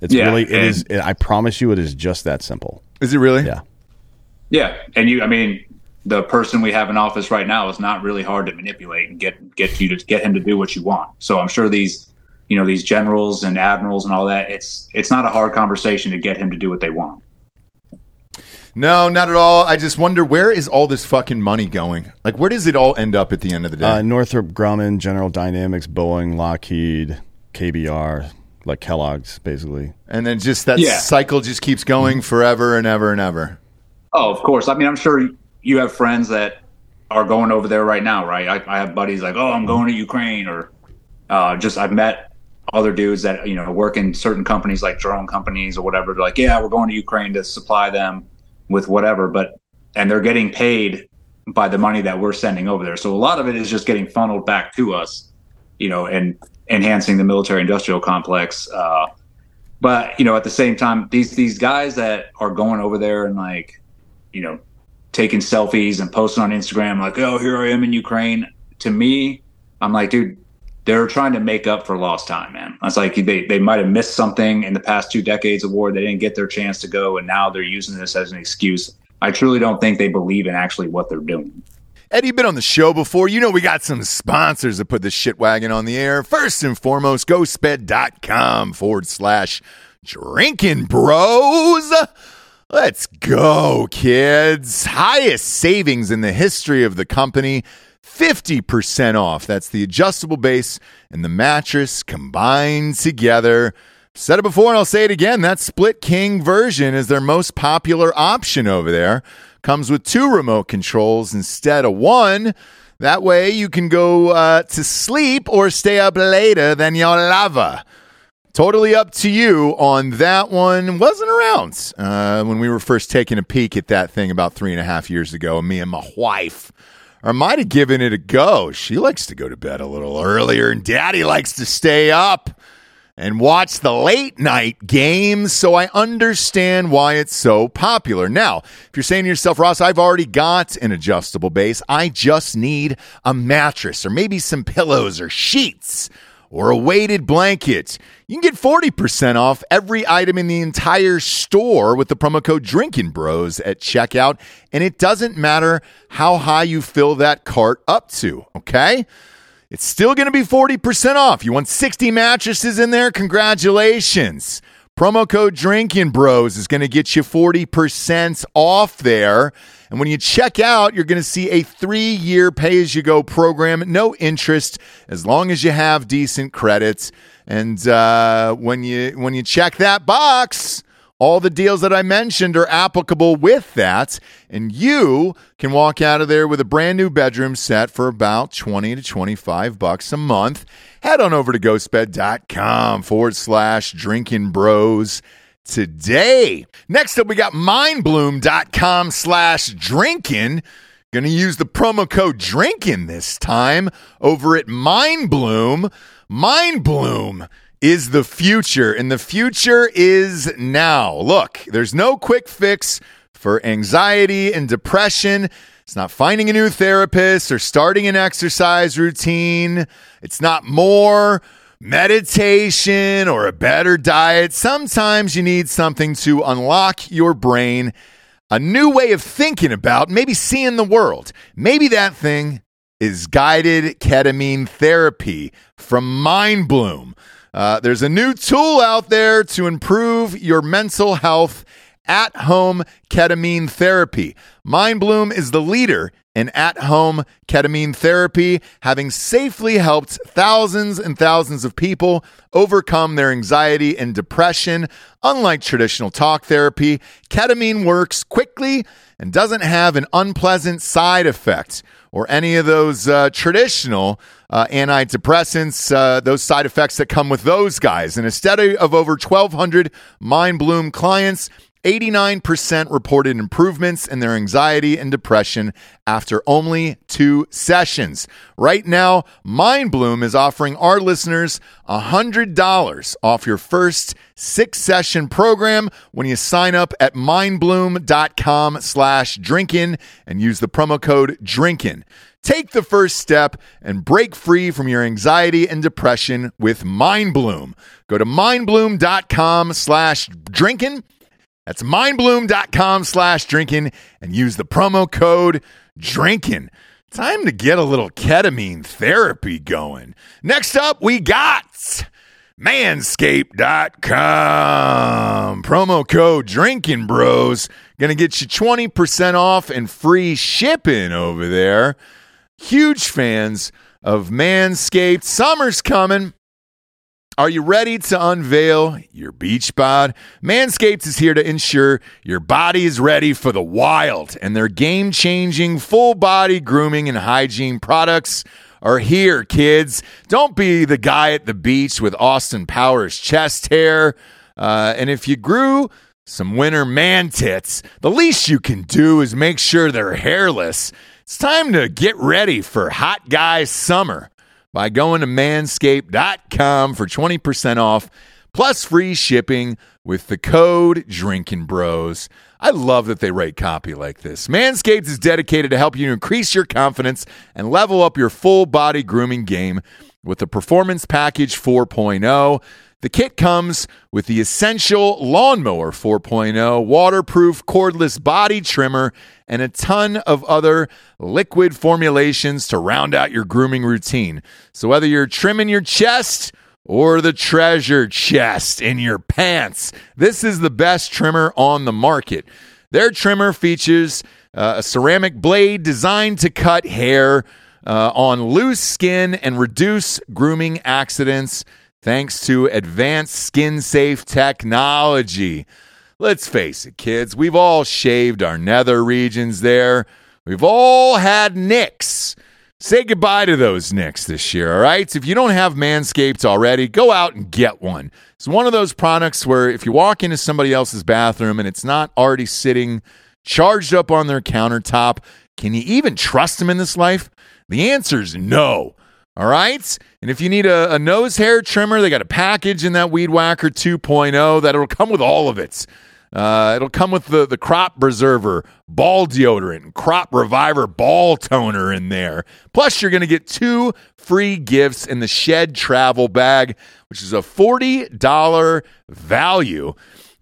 Speaker 3: It's yeah, really, it is, I promise you, it is just that simple.
Speaker 2: Is it really?
Speaker 3: Yeah.
Speaker 4: Yeah. And you, I mean, the person we have in office right now is not really hard to manipulate and get, get you to get him to do what you want. So I'm sure these, you know these generals and admirals and all that it's it's not a hard conversation to get him to do what they want
Speaker 2: no not at all i just wonder where is all this fucking money going like where does it all end up at the end of the day uh,
Speaker 3: northrop grumman general dynamics boeing lockheed kbr like kellogg's basically.
Speaker 2: And then just that yeah. cycle just keeps going forever and ever and ever.
Speaker 4: Oh of course. I mean i'm sure you have friends that are going over there right now right? I, I have buddies like oh i'm going to ukraine or uh, just I've met other dudes that you know work in certain companies like drone companies or whatever. They're like yeah we're going to ukraine to supply them with whatever but and they're getting paid by the money that we're sending over there. So a lot of it is just getting funneled back to us you know and enhancing the military industrial complex uh, but you know at the same time these these guys that are going over there and like you know taking selfies and posting on instagram like oh here i am in ukraine to me i'm like dude they're trying to make up for lost time, man. It's like they, they might have missed something in the past two decades of war. They didn't get their chance to go, and now they're using this as an excuse. I truly don't think they believe in actually what they're doing.
Speaker 2: Eddie, been on the show before. You know we got some sponsors that put the shit wagon on the air. First and foremost, ghostbed.com forward slash drinkin' bros. Let's go, kids. Highest savings in the history of the company. 50% off. That's the adjustable base and the mattress combined together. said it before and I'll say it again. That split king version is their most popular option over there. Comes with two remote controls instead of one. That way you can go uh, to sleep or stay up later than your lover. Totally up to you on that one. Wasn't around uh, when we were first taking a peek at that thing about three and a half years ago. Me and my wife or might have given it a go. She likes to go to bed a little earlier, and daddy likes to stay up and watch the late night games. So I understand why it's so popular. Now, if you're saying to yourself, Ross, I've already got an adjustable base, I just need a mattress or maybe some pillows or sheets or a weighted blanket. You can get 40% off every item in the entire store with the promo code Drinkin' Bros at checkout. And it doesn't matter how high you fill that cart up to, okay? It's still going to be 40% off. You want 60 mattresses in there? Congratulations. Promo code Drinkin' Bros is going to get you 40% off there. And when you check out, you're going to see a three year pay as you go program, no interest, as long as you have decent credits. And uh, when you when you check that box, All the deals that I mentioned are applicable with that, and you can walk out of there with a brand new bedroom set for about 20 to 25 bucks a month. Head on over to ghostbed.com forward slash drinkin' bros today. Next up, we got mindbloom.com slash drinking. Going to use the promo code drinking this time over at Mindbloom. Mindbloom is the future, and the future is now. Look, there's no quick fix for anxiety and depression. It's not finding a new therapist or starting an exercise routine. It's not more meditation or a better diet. Sometimes you need something to unlock your brain, a new way of thinking about, maybe seeing the world. Maybe that thing is guided ketamine therapy from Mindbloom. Uh, there's a new tool out there to improve your mental health at home ketamine therapy. Mindbloom is the leader in at home ketamine therapy, having safely helped thousands and thousands of people overcome their anxiety and depression. Unlike traditional talk therapy, ketamine works quickly and doesn't have an unpleasant side effect or any of those uh, traditional uh, antidepressants, uh, those side effects that come with those guys. In a study of over 1,200 Mindbloom clients, 89% reported improvements in their anxiety and depression after only two sessions. Right now, Mindbloom is offering our listeners $100 off your first six session program when you sign up at mindbloom.com slash drinking and use the promo code drinking. Take the first step and break free from your anxiety and depression with Mindbloom. Go to mindbloom.com slash drinking that's mindbloom.com slash drinking and use the promo code drinking. Time to get a little ketamine therapy going. Next up, we got manscaped.com. Promo code drinkin' bros. Gonna get you 20% off and free shipping over there. Huge fans of Manscaped. Summer's coming. Are you ready to unveil your beach bod? Manscaped is here to ensure your body is ready for the wild, and their game changing full body grooming and hygiene products are here, kids. Don't be the guy at the beach with Austin Powers chest hair. Uh, and if you grew some winter man tits, the least you can do is make sure they're hairless. It's time to get ready for hot guy summer by going to manscaped.com for 20% off plus free shipping with the code Drinkin' Bros. I love that they write copy like this. Manscaped is dedicated to help you increase your confidence and level up your full body grooming game with the Performance Package 4.0. The kit comes with the Essential Lawnmower 4.0, waterproof cordless body trimmer, and a ton of other liquid formulations to round out your grooming routine. So, whether you're trimming your chest or the treasure chest in your pants, this is the best trimmer on the market. Their trimmer features uh, a ceramic blade designed to cut hair uh, on loose skin and reduce grooming accidents thanks to advanced skin safe technology. Let's face it, kids, we've all shaved our nether regions there. We've all had nicks. Say goodbye to those nicks this year, all right? So if you don't have Manscaped already, go out and get one. It's one of those products where if you walk into somebody else's bathroom and it's not already sitting charged up on their countertop, can you even trust them in this life? The answer is no. All right. And if you need a, a, nose hair trimmer, they got a package in that Weed Whacker 2.0 that it'll come with all of it. Uh, it'll come with the, the crop preserver, ball deodorant, crop reviver ball toner in there. Plus, you're going to get two free gifts in the Shed travel bag, which is a $40 value.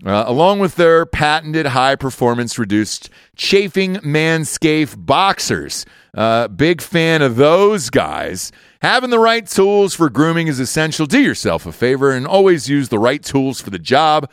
Speaker 2: Uh, along with their patented high performance reduced chafing manscape boxers. Uh, big fan of those guys. Having the right tools for grooming is essential. Do yourself a favor and always use the right tools for the job.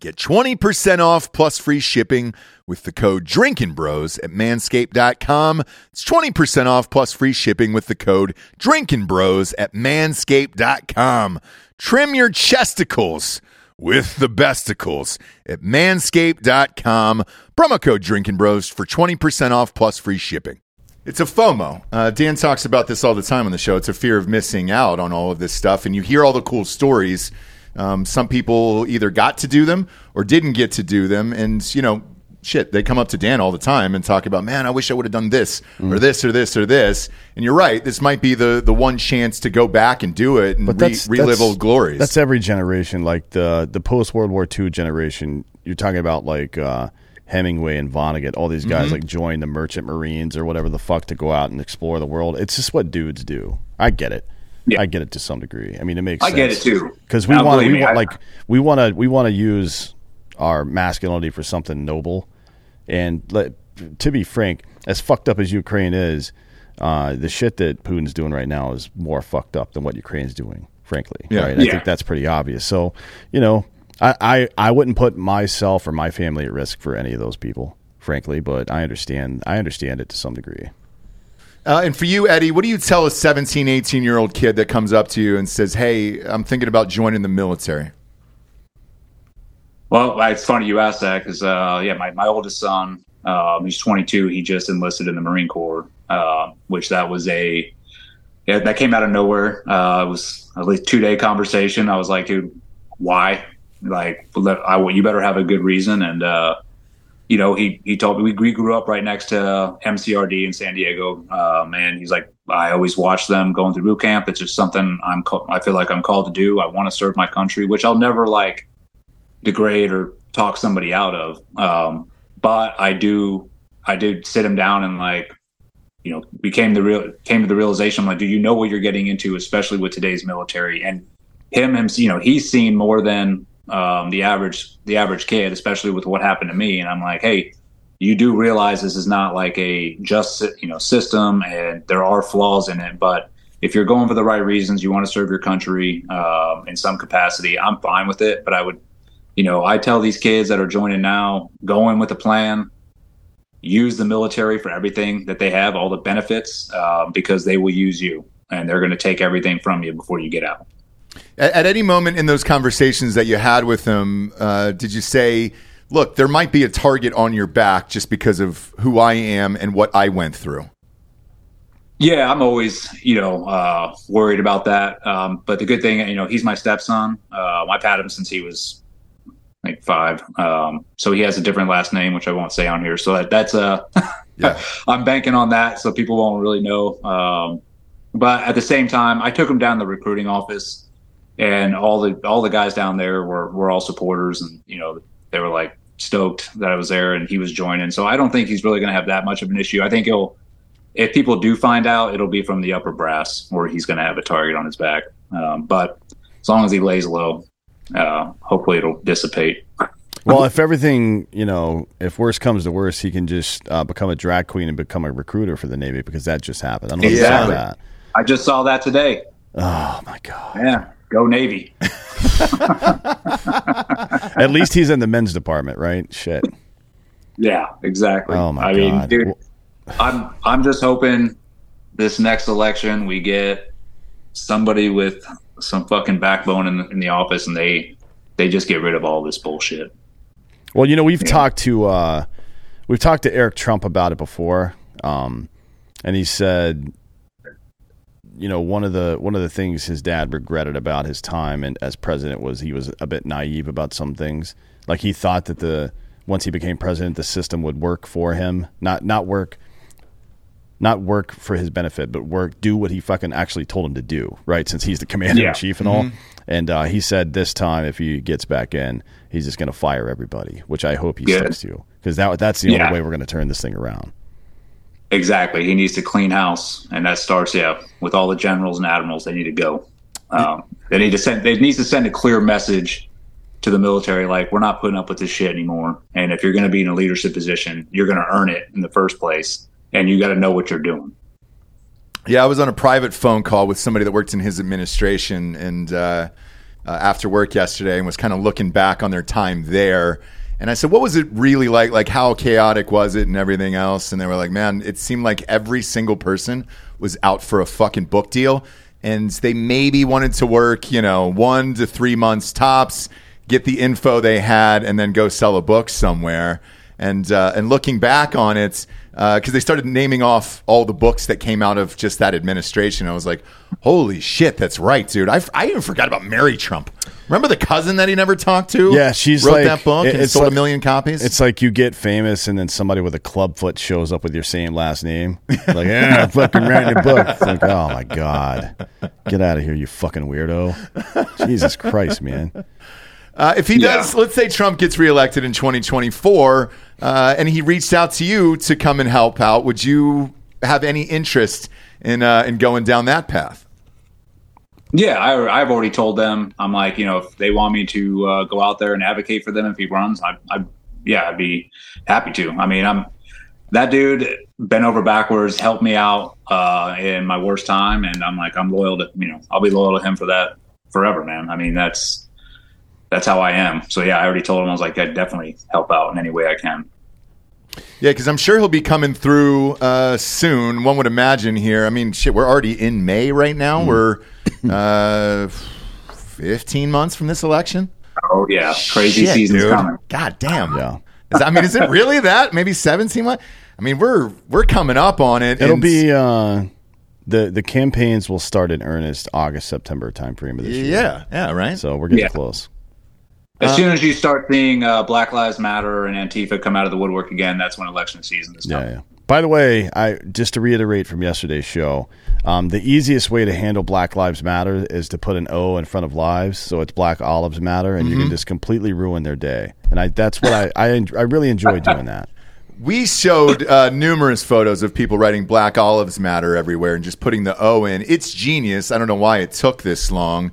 Speaker 2: Get 20% off plus free shipping with the code Drinkin' Bros at manscaped.com. It's 20% off plus free shipping with the code Drinkin' Bros at manscaped.com. Trim your chesticles with the besticles at manscaped.com. Promo code Drinkin' Bros for 20% off plus free shipping. It's a FOMO. Uh, Dan talks about this all the time on the show. It's a fear of missing out on all of this stuff. And you hear all the cool stories. Um, some people either got to do them or didn't get to do them. And, you know, shit, they come up to Dan all the time and talk about, man, I wish I would have done this or this or this or this. And you're right. This might be the, the one chance to go back and do it and
Speaker 3: But
Speaker 2: re-
Speaker 3: that's,
Speaker 2: relive
Speaker 3: that's-
Speaker 2: old glories.
Speaker 3: That's every generation, like the the post World War II generation. You're talking about like uh, Hemingway and Vonnegut. All these
Speaker 2: Mm-hmm.
Speaker 3: guys like join the Merchant Marines or whatever the fuck to go out and explore the world. It's just what dudes do. I get it.
Speaker 4: Yeah.
Speaker 3: I get it to some degree. I mean, it makes.
Speaker 4: I get it too.
Speaker 3: because we
Speaker 4: Now,
Speaker 3: want
Speaker 4: believe
Speaker 3: we want like we want to we want to use our masculinity for something noble and let, to be frank as fucked up as ukraine is uh, the shit that putin's doing right now is more fucked up than what ukraine's doing frankly
Speaker 2: Yeah.
Speaker 3: right i
Speaker 4: Yeah.
Speaker 3: think that's pretty obvious so you know I, I i wouldn't put myself or my family at risk for any of those people frankly but i understand i understand it to some degree
Speaker 2: Uh, and for you, Eddie, what do you tell a 17, 18 year old kid that comes up to you and says, Hey, I'm thinking about joining the military?
Speaker 4: Well, it's funny you asked that because, uh, yeah, my, my oldest son, um, he's 22. He just enlisted in the Marine Corps, uh, which that was a, yeah, that came out of nowhere. Uh, it was at least two day conversation. I was like, dude, why? Like, I, you better have a good reason. And, uh, you know, he, he told me we, we grew up right next to MCRD in San Diego. Um, and he's like, I always watch them going through boot camp. It's just something I'm, I feel like I'm called to do. I want to serve my country, which I'll never like, degrade or talk somebody out of. Um, but I do, I did sit him down and like, you know, became the real, came to the realization, I'm like, do you know what you're getting into, especially with today's military? And him, him, you know, he's seen more than um, the average, the average kid, especially with what happened to me. And I'm like, hey, you do realize this is not like a just, you know, system, and there are flaws in it, but if you're going for the right reasons, you want to serve your country um, in some capacity, I'm fine with it. But I would you know, I tell these kids that are joining now, go in with a plan, use the military for everything that they have, all the benefits, uh, because they will use you and they're going to take everything from you before you get out.
Speaker 2: At, at any moment in those conversations that you had with them, uh, did you say, Look, there might be a target on your back just because of who I am and what I went through?
Speaker 4: Yeah, I'm always, you know, uh, worried about that. Um, but the good thing, you know, he's my stepson. Uh, I've had him since he was like five. Um, so he has a different last name, which I won't say on here. So that, that's uh,
Speaker 2: Yeah.
Speaker 4: I'm banking on that, so people won't really know. Um, but at the same time, I took him down to the recruiting office, and all the all the guys down there were were all supporters, and you know they were like stoked that I was there and he was joining. So I don't think he's really going to have that much of an issue. I think he'll, if people do find out, it'll be from the upper brass where he's going to have a target on his back. Um, but as long as he lays low, uh, hopefully it'll dissipate.
Speaker 3: Well, if everything, you know, if worse comes to worse, he can just uh, become a drag queen and become a recruiter for the Navy because that just happened. I don't know if you saw that.
Speaker 4: I just saw that today.
Speaker 3: Oh my god!
Speaker 4: Yeah, go Navy.
Speaker 3: At least he's in the men's department, right? Shit.
Speaker 4: Yeah, exactly.
Speaker 3: Oh my
Speaker 4: I
Speaker 3: god!
Speaker 4: mean, dude, I'm I'm just hoping this next election we get somebody with some fucking backbone in the, in the office and they they just get rid of all this bullshit.
Speaker 3: Well, you know, we've talked to uh, we've talked to Eric Trump about it before, um, and he said, you know, one of the one of the things his dad regretted about his time and as president was he was a bit naive about some things. Like he thought that the once he became president, the system would work for him, not not work. Not work for his benefit, but work do what he fucking actually told him to do, right? Since he's the commander
Speaker 4: Yeah.
Speaker 3: in chief and all. And uh, he said this time, if he gets back in, he's just going to fire everybody, which I hope he
Speaker 4: Good.
Speaker 3: sticks to, because that that's the
Speaker 4: Yeah.
Speaker 3: only way we're going to turn this thing around.
Speaker 4: Exactly. He needs to clean house, and that starts yeah with all the generals and admirals. They need to go. Um, they need to send. They needs to send a clear message to the military, like we're not putting up with this shit anymore. And if you're going to be in a leadership position, you're going to earn it in the first place, and you got to know what you're doing.
Speaker 2: Yeah, I was on a private phone call with somebody that worked in his administration and uh, uh, after work yesterday and was kind of looking back on their time there. And I said, What was it really like? Like, how chaotic was it and everything else? And they were like, Man, it seemed like every single person was out for a fucking book deal. And they maybe wanted to work, you know, one to three months tops, get the info they had, and then go sell a book somewhere. And uh, and looking back on it, because uh, they started naming off all the books that came out of just that administration, I was like, "Holy shit, that's right, dude!" I, I even forgot about Mary Trump. Remember the cousin that he never talked to?
Speaker 3: Yeah, she's
Speaker 2: wrote
Speaker 3: like,
Speaker 2: that book
Speaker 3: it-
Speaker 2: and
Speaker 3: it's
Speaker 2: sold
Speaker 3: like-
Speaker 2: a million copies.
Speaker 3: It's like you get famous and then somebody with a club foot shows up with your same last name. Like, yeah, I'm fucking writing a book. It's like, oh my God. Get out of here, you fucking weirdo. Jesus Christ, man.
Speaker 2: Uh, if he
Speaker 4: Yeah.
Speaker 2: does, let's say Trump gets reelected in 2024, uh, and he reached out to you to come and help out, would you have any interest in uh, in going down that path?
Speaker 4: Yeah, I, I've already told them. I'm like, you know, if they want me to uh, go out there and advocate for them if he runs, I, I, yeah, I'd be happy to. I mean, I'm that dude bent over backwards, helped me out uh, in my worst time, and I'm like, I'm loyal to, you know, I'll be loyal to him for that forever, man. I mean, that's that's how I am. So yeah, I already told him I was like, I'd definitely help out in any way I can.
Speaker 2: Yeah, because I'm sure he'll be coming through uh, soon. One would imagine here. I mean, shit, we're already in May right now. We're uh, 15 months from this election.
Speaker 4: Oh yeah, crazy
Speaker 2: Shit,
Speaker 4: season's
Speaker 2: dude.
Speaker 4: coming.
Speaker 2: God damn.
Speaker 3: Yeah.
Speaker 2: Is, I mean, is it really that? Maybe 17 months? I mean, we're we're coming up on it.
Speaker 3: It'll
Speaker 2: and-
Speaker 3: be uh, the the campaigns will start in earnest August September timeframe of this year.
Speaker 2: yeah, yeah, right.
Speaker 3: So we're getting
Speaker 4: Yeah.
Speaker 3: close.
Speaker 4: As soon as you start seeing uh, Black Lives Matter and Antifa come out of the woodwork again, that's when election season is
Speaker 3: Yeah, yeah. By the way, I just to reiterate from yesterday's show, um, the easiest way to handle Black Lives Matter is to put an O in front of lives, so it's Black Olives Matter, and you can just completely ruin their day. And I that's what I I, I really enjoy doing that.
Speaker 2: We showed uh, numerous photos of people writing Black Olives Matter everywhere and just putting the O in. It's genius. I don't know why it took this long,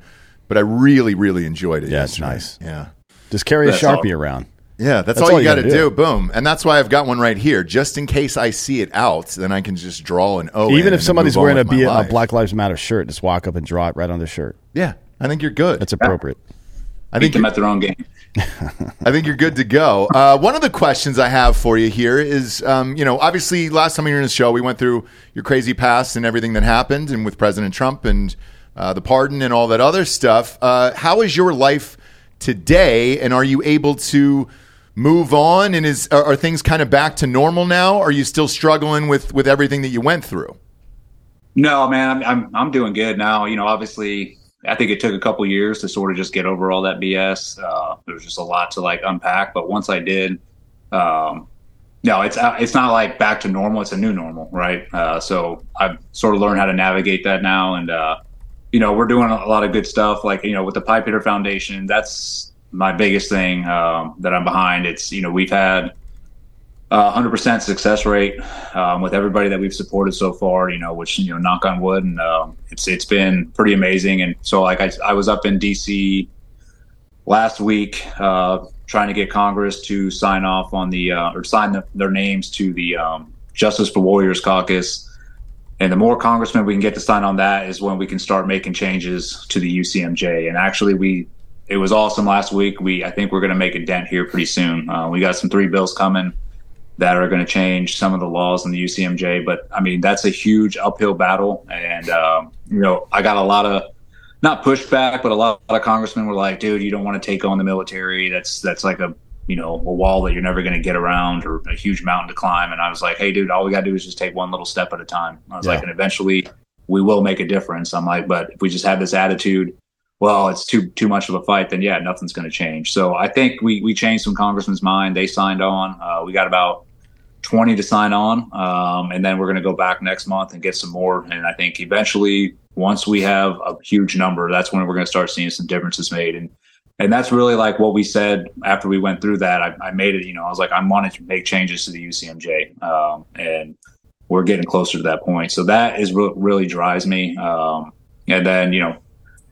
Speaker 2: but I really, really enjoyed it.
Speaker 3: Yeah, it's nice.
Speaker 2: Yeah.
Speaker 3: Just carry a sharpie
Speaker 4: all.
Speaker 3: around.
Speaker 2: Yeah, that's,
Speaker 3: That's
Speaker 2: all,
Speaker 3: all
Speaker 2: you
Speaker 3: you
Speaker 2: got to do.
Speaker 3: do.
Speaker 2: Boom. And that's why I've got one right here, just in case I see it out. Then I can just draw an O. in
Speaker 3: Even
Speaker 2: and
Speaker 3: if somebody's
Speaker 2: move
Speaker 3: wearing a,
Speaker 2: with my
Speaker 3: B- a
Speaker 2: life.
Speaker 3: Black Lives Matter shirt, just walk up and draw it right on their shirt.
Speaker 2: Yeah, I think you're good.
Speaker 3: That's appropriate.
Speaker 2: I think
Speaker 4: them
Speaker 2: you're,
Speaker 4: at their own game.
Speaker 2: I think you're good to go. Uh, one of the questions I have for you here is, um, you know, obviously last time you were in the show, we went through your crazy past and everything that happened, and with President Trump and uh, the pardon and all that other stuff. Uh, how is your life today, and are you able to move on? And is are, are things kind of back to normal now? Are you still struggling with with everything that you went through?
Speaker 4: No, man, I'm, I'm I'm doing good now. You know, obviously, I think it took a couple years to sort of just get over all that BS. Uh, there was just a lot to like unpack, but once I did, um, no, it's uh, it's not like back to normal. It's a new normal, right? Uh, so I've sort of learned how to navigate that now, and uh, you know, we're doing a lot of good stuff. Like you know, with the Hitter Foundation, that's my biggest thing um, that I'm behind. It's you know, we've had uh, 100% success rate um, with everybody that we've supported so far. You know, which you know, knock on wood, and um, it's it's been pretty amazing. And so, like, I, I was up in DC last week uh, trying to get Congress to sign off on the uh, or sign the, their names to the um, Justice for Warriors caucus. And the more congressmen we can get to sign on that is when we can start making changes to the UCMJ. And actually, we it was awesome last week. We I think we're going to make a dent here pretty soon. Uh, we got some three bills coming that are going to change some of the laws in the UCMJ. But I mean, that's a huge uphill battle. And, um, you know, I got a lot of, not pushback, but a lot, of congressmen were like, dude, you don't want to take on the military. That's, that's like a, you know, a wall that you're never going to get around or a huge mountain to climb. And I was like, hey, dude, all we got to do is just take one little step at a time. I was
Speaker 3: Yeah.
Speaker 4: like, and eventually we will make a difference. I'm like, but if we just have this attitude, well, it's too too much of a fight, then yeah, nothing's going to change. So I think we we changed some congressmen's mind. They signed on. Uh, we got about 20 to sign on. Um, and then we're going to go back next month and get some more. And I think eventually, once we have a huge number, that's when we're going to start seeing some differences made. And, and that's really like what we said after we went through that. I, I made it, you know, I was like, I wanted to make changes to the UCMJ. Um, and we're getting closer to that point. So that is what really drives me. Um, and then, you know,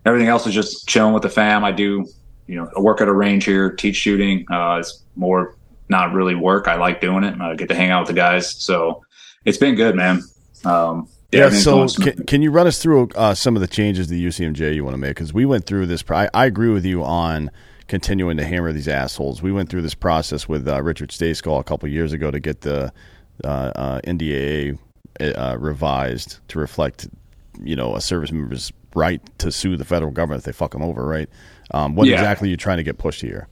Speaker 4: everything else is just chilling with the fam. I do, you know, I work at a range here, teach shooting. Uh, it's more not really work. I like doing it. I get to hang out with the guys. So it's been good, man. Um,
Speaker 3: Yeah, so can, can you run us through uh, some of the changes to the UCMJ you want to make? Because we went through this. I, I agree with you on continuing to hammer these assholes. We went through this process with uh, Richard Stayskal a couple years ago to get the uh, uh, NDAA uh, revised to reflect you know a service member's right to sue the federal government if they fuck them over, right? Um, what yeah. exactly are you trying to get pushed here?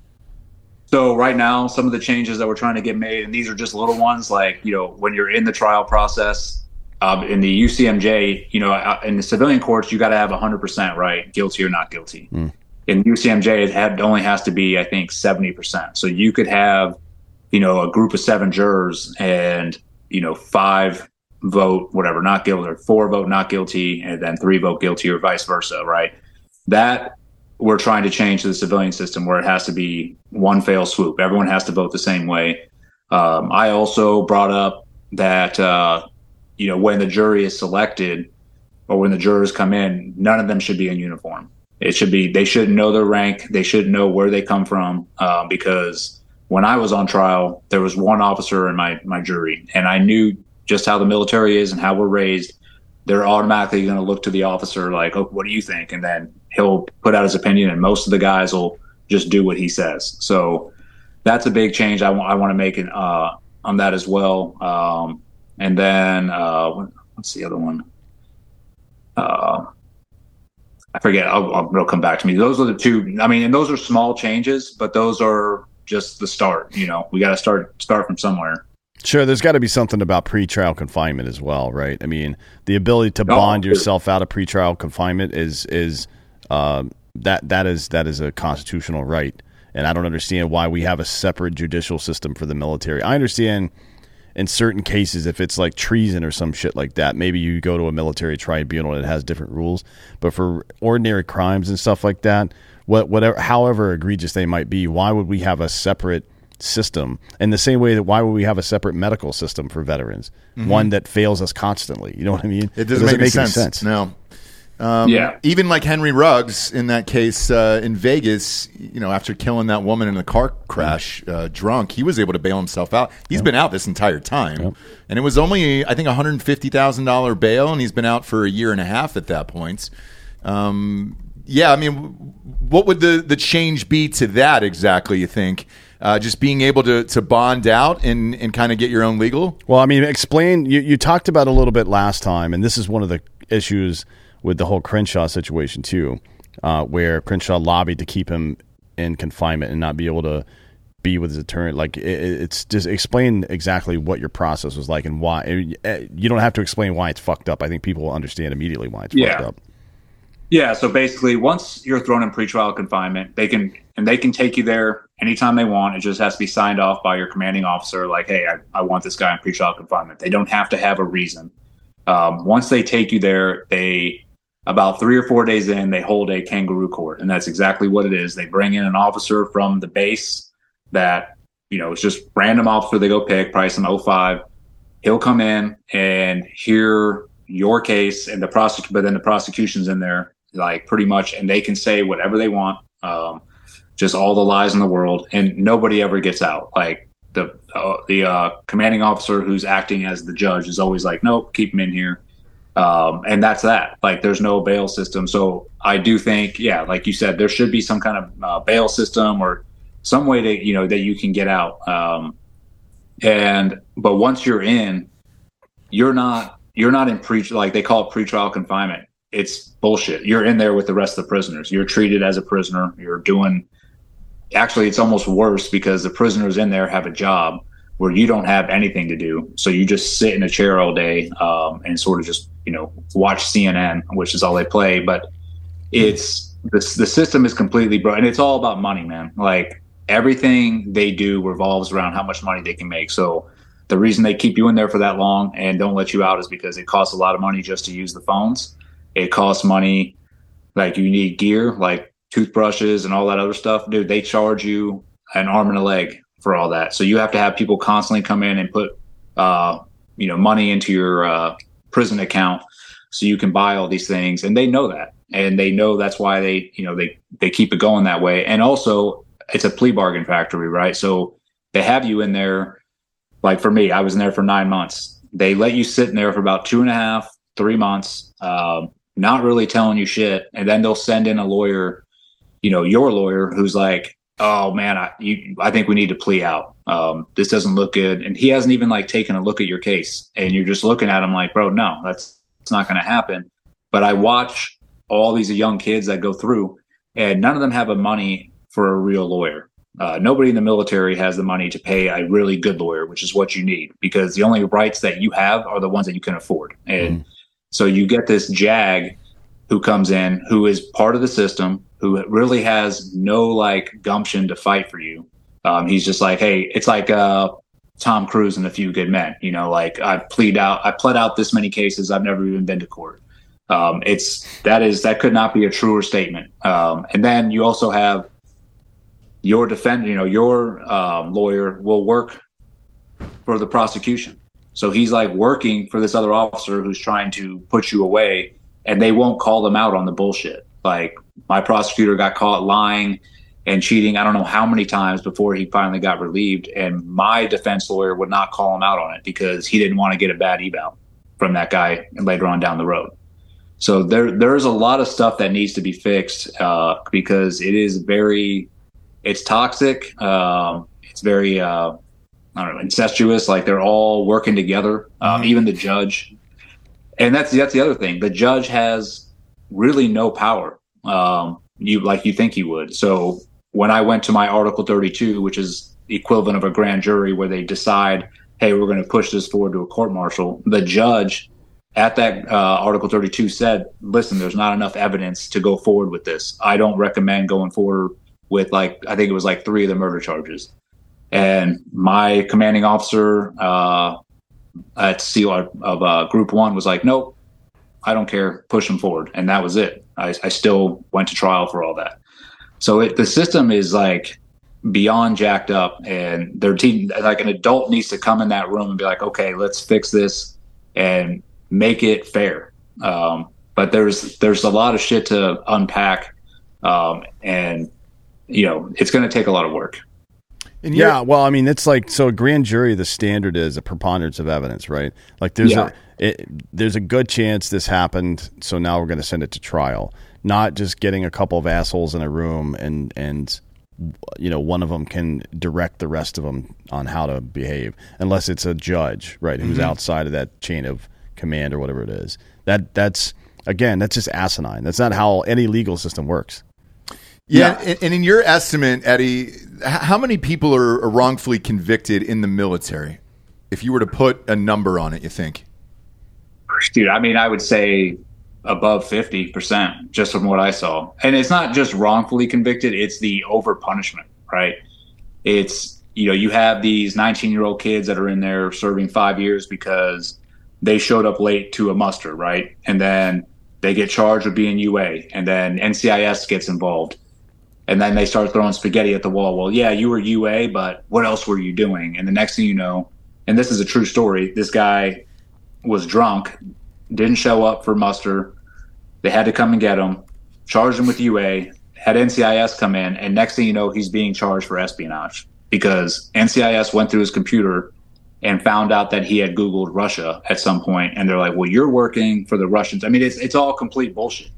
Speaker 4: So right now, some of the changes that we're trying to get made, and these are just little ones, like you know, when you're in the trial process, um, in the UCMJ, you know, uh, in the civilian courts, you got to have 100% right, guilty or not guilty. Mm. In UCMJ, it had, only has to be, I think, 70%. So you could have, you know, a group of seven jurors and, you know, five vote whatever not guilty or four vote not guilty and then three vote guilty or vice versa right? That we're trying to change the civilian system where it has to be one fail swoop. Everyone has to vote the same way. Um, i also brought up that uh, you know when the jury is selected or when the jurors come in none of them should be in uniform. It should be they should know their rank. They should know where they come from uh, because when i was on trial there was one officer in my my jury and i knew just how the military is and how we're raised, they're automatically going to look to the officer like, "Oh, what do you think?" And then he'll put out his opinion, and most of the guys will just do what he says. So that's a big change. I want to make it uh, on that as well. Um, and then uh, what's the other one? Uh, I forget. I'll, I'll, it'll come back to me. Those are the two. I mean, and those are small changes, but those are just the start. You know, we got to start start from somewhere.
Speaker 3: Sure, there's got to be something about pretrial confinement as well, right? I mean, the ability to bond yourself out of pretrial confinement is is uh, that that is that is a constitutional right, and I don't understand why we have a separate judicial system for the military. I understand in certain cases if it's like treason or some shit like that, maybe you go to a military tribunal and it has different rules. But for ordinary crimes and stuff like that, what whatever, however egregious they might be, why would we have a separate system in the same way that why would we have a separate medical system for veterans mm-hmm. one that fails us constantly you know what i mean
Speaker 2: it doesn't, it doesn't make, make, sense. sense. no um, yeah. Even like Henry Ruggs in that case uh, in Vegas, you know, after killing that woman in a car crash uh, drunk, he was able to bail himself out. He's yep. been out this entire time. Yep. And it was only, I think, $150,000 bail, and he's been out for a year and a half at that point. Um, yeah, I mean, what would the, the change be to that exactly, you think? Uh, just being able to, to bond out and, and kind of get your own legal?
Speaker 3: Well, I mean, explain. You, you talked about a little bit last time, and this is one of the issues with the whole Crenshaw situation too, uh, where Crenshaw lobbied to keep him in confinement and not be able to be with his attorney. Like it, it's just explain exactly what your process was like and why. Eh, you don't have to explain why it's fucked up. I think people will understand immediately why it's yeah. fucked up.
Speaker 4: Yeah. So basically, once you're thrown in pretrial confinement, they can and they can take you there anytime they want. It just has to be signed off by your commanding officer. Like, hey, I, I want this guy in pretrial confinement. They don't have to have a reason. Um, once they take you there, they about three or four days in, they hold a kangaroo court, and that's exactly what it is. They bring in an officer from the base that you know it's just random officer they go pick, probably some 05. He'll come in and hear your case and the prosecute, but then the prosecution's in there like pretty much, and they can say whatever they want, um, just all the lies in the world, and nobody ever gets out. Like the uh, the uh, commanding officer who's acting as the judge is always like, nope, keep him in here. Um, and that's that. Like, there's no bail system. So I do think, yeah, like you said, there should be some kind of uh, bail system or some way to, you know, that you can get out. Um, and but once you're in, you're not you're not in pre like they call it pretrial confinement it's bullshit. You're in there with the rest of the prisoners. You're treated as a prisoner. You're doing. Actually, it's almost worse because the prisoners in there have a job where you don't have anything to do. So you just sit in a chair all day um, and sort of just you know watch CNN, which is all they play. But it's the the system is completely broken. And it's all about money, man. Like everything they do revolves around how much money they can make. So the reason they keep you in there for that long and don't let you out is because it costs a lot of money just to use the phones it costs money. Like you need gear, like toothbrushes and all that other stuff. Dude, they charge you an arm and a leg for all that. So you have to have people constantly come in and put, uh, you know, money into your uh, prison account so you can buy all these things. And they know that, and they know that's why they, you know, they they keep it going that way. And also, it's a plea bargain factory, right? So they have you in there. Like for me, I was in there for nine months. They let you sit in there for about two and a half, three months. Um, not really telling you shit, and then they'll send in a lawyer, you know, your lawyer who's like, "Oh man, I you, I think we need to plea out. Um, this doesn't look good," and he hasn't even like taken a look at your case, and you're just looking at him like, "Bro, no, that's it's not going to happen." But I watch all these young kids that go through, and none of them have a money for a real lawyer. Uh, nobody in the military has the money to pay a really good lawyer, which is what you need because the only rights that you have are the ones that you can afford. And mm. so you get this JAG who comes in, who is part of the system, who really has no like gumption to fight for you. Um, he's just like, hey, it's like uh, Tom Cruise and A Few Good Men. You know, like I plead out, I pled out this many cases. I've never even been to court. Um, it's that is that could not be a truer statement. Um, and then you also have your defender, you know, your um, lawyer will work for the prosecution. So he's like working for this other officer who's trying to put you away, and they won't call them out on the bullshit. Like my prosecutor got caught lying and cheating. I don't know how many times before he finally got relieved, and my defense lawyer would not call him out on it because he didn't want to get a bad eval from that guy later on down the road. So there, there's a lot of stuff that needs to be fixed uh, because it is very it's toxic. Um, it's very uh, I don't know incestuous. Like they're all working together. Um, mm-hmm. Even the judge, and that's that's the other thing. The judge has really no power. Um, you like you think you would. So when I went to my Article 32, which is the equivalent of a grand jury, where they decide, hey, we're going to push this forward to a court martial, the judge at that uh, Article 32 said, listen, there's not enough evidence to go forward with this. I don't recommend going forward with like I think it was like three of the murder charges. And my commanding officer uh, at SEAL of uh, Group One was like, "Nope, I don't care. Push them forward." And that was it. I, I still went to trial for all that. So it, the system is like beyond jacked up, and their team, like an adult, needs to come in that room and be like, "Okay, let's fix this and make it fair." Um, but there's there's a lot of shit to unpack, um, and you know, it's going to take a lot of work.
Speaker 3: Yeah, well, I mean, it's like so. A grand jury, the standard is a preponderance of evidence, right? Like, there's yeah. a it, there's a good chance this happened, so now we're going to send it to trial, not just getting a couple of assholes in a room and and you know one of them can direct the rest of them on how to behave, unless it's a judge, right, who's mm-hmm. outside of that chain of command or whatever it is. That that's again, that's just asinine. That's not how any legal system works.
Speaker 2: Yeah, yeah. And, and, in your estimate, Eddie, how many people are wrongfully convicted in the military? If you were to put a number on it, you think?
Speaker 4: Dude, I mean, I would say above 50% just from what I saw. And it's not just wrongfully convicted, it's the over punishment, right? It's, you know, you have these 19 year old kids that are in there serving five years because they showed up late to a muster, right? And then they get charged with being UA, and then NCIS gets involved and then they start throwing spaghetti at the wall. Well, yeah, you were UA, but what else were you doing? And the next thing you know, and this is a true story, this guy was drunk, didn't show up for muster. They had to come and get him, charged him with UA, had NCIS come in, and next thing you know, he's being charged for espionage because NCIS went through his computer and found out that he had Googled Russia at some point, and they're like, "Well, you're working for the Russians." I mean, it's it's all complete bullshit,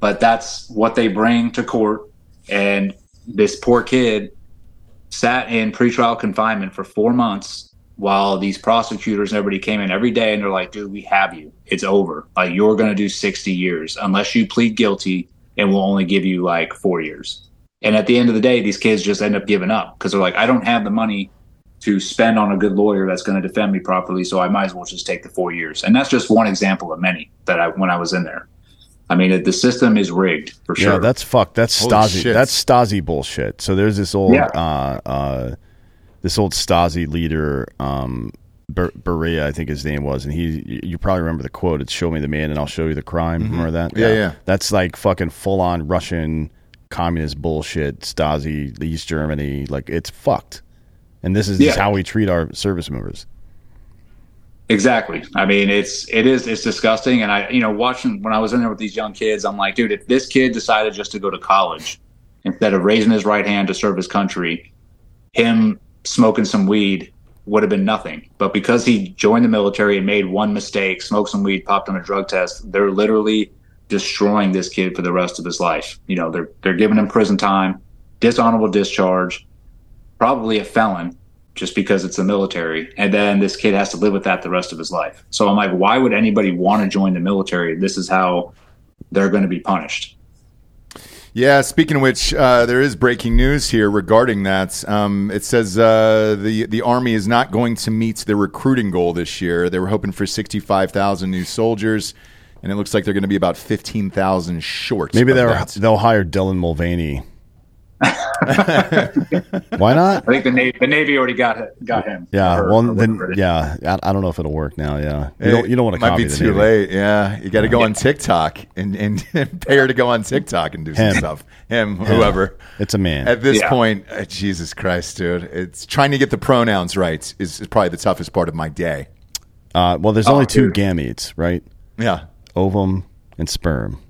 Speaker 4: but that's what they bring to court and this poor kid sat in pretrial confinement for four months while these prosecutors and everybody came in every day and they're like, dude, we have you. It's over. Like, you're going to do 60 years unless you plead guilty and we'll only give you like four years. And at the end of the day, these kids just end up giving up because they're like, I don't have the money to spend on a good lawyer that's going to defend me properly. So I might as well just take the four years. And that's just one example of many that I, when I was in there. I mean, the system is rigged for sure.
Speaker 3: Yeah, that's fucked. That's Holy Stasi. Shit. That's Stasi bullshit. So there's this old, yeah. uh, uh, this old Stasi leader, um, Ber- Beria, I think his name was, and he. You probably remember the quote. It's "Show me the man, and I'll show you the crime." Mm-hmm. Remember that?
Speaker 2: Yeah, yeah, yeah.
Speaker 3: That's like fucking full on Russian communist bullshit. Stasi, East Germany, like it's fucked. And this is, yeah. this is how we treat our service members.
Speaker 4: Exactly. I mean, it's it is it's disgusting. And I, you know, watching when I was in there with these young kids, I'm like, dude, if this kid decided just to go to college instead of raising his right hand to serve his country, him smoking some weed would have been nothing. But because he joined the military and made one mistake, smoked some weed, popped on a drug test, they're literally destroying this kid for the rest of his life. You know, they're they're giving him prison time, dishonorable discharge, probably a felon just because it's the military. And then this kid has to live with that the rest of his life. So I'm like, why would anybody want to join the military? This is how they're going to be punished.
Speaker 2: Yeah, speaking of which, uh, there is breaking news here regarding that. Um, it says uh, the the army is not going to meet their recruiting goal this year. They were hoping for sixty five thousand new soldiers, and it looks like they're going to be about fifteen thousand short.
Speaker 3: Maybe they'll they'll hire Dylan Mulvaney Why not?
Speaker 4: I think the Navy, the Navy already got got him.
Speaker 3: Yeah, or, well, or then yeah, I, I, don't know if it'll work now. Yeah, you don't, you don't want to.
Speaker 2: Might be too
Speaker 3: Navy.
Speaker 2: late. Yeah, you got to go on TikTok and, and pay her to go on TikTok and do some stuff. Him, whoever.
Speaker 3: It's a man.
Speaker 2: At this yeah. point, uh, Jesus Christ, dude, it's trying to get the pronouns right is, is probably the toughest part of my day.
Speaker 3: Uh, well, there's oh, only two dude. gametes, right?
Speaker 2: Yeah,
Speaker 3: ovum and sperm,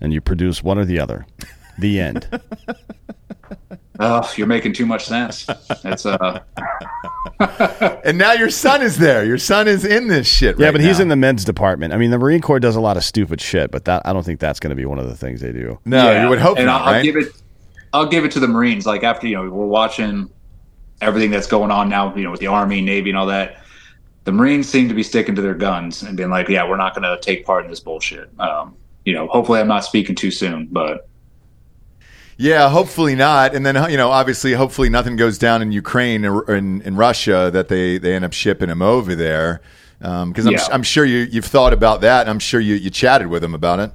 Speaker 3: and you produce one or the other. The end.
Speaker 4: Oh, you're making too much sense. It's uh
Speaker 2: And now your son is there. Your son is in this shit
Speaker 3: Yeah,
Speaker 2: right
Speaker 3: but
Speaker 2: now.
Speaker 3: he's in the men's department. I mean, the Marine Corps does a lot of stupid shit, but that I don't think that's going to be one of the things they do.
Speaker 2: No, yeah. you would hope
Speaker 4: and
Speaker 2: not,
Speaker 4: I'll,
Speaker 2: right?
Speaker 4: give it I'll give it to the Marines like after, you know, we're watching everything that's going on now, you know, with the Army, Navy and all that. The Marines seem to be sticking to their guns and being like, yeah, we're not going to take part in this bullshit. Um, you know, hopefully I'm not speaking too soon, but
Speaker 2: yeah, hopefully not. And then you know, obviously, hopefully nothing goes down in Ukraine or in, in Russia that they they end up shipping him over there. Because um, yeah. I'm, I'm sure you you've thought about that. And I'm sure you you chatted with him about it.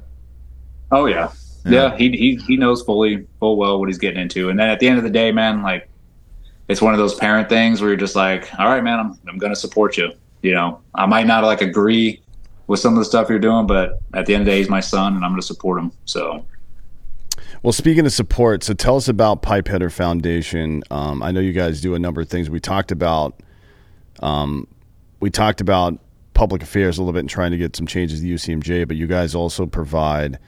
Speaker 4: Oh yeah, yeah. yeah he he he knows fully full well what he's getting into. And then at the end of the day, man, like it's one of those parent things where you're just like, all right, man, I'm I'm gonna support you. You know, I might not like agree with some of the stuff you're doing, but at the end of the day, he's my son, and I'm gonna support him. So
Speaker 3: well, speaking of support, so tell us about Pipe Hitter Foundation. Um, I know you guys do a number of things. We talked about, um, we talked about public affairs a little bit and trying to get some changes to UCMJ, but you guys also provide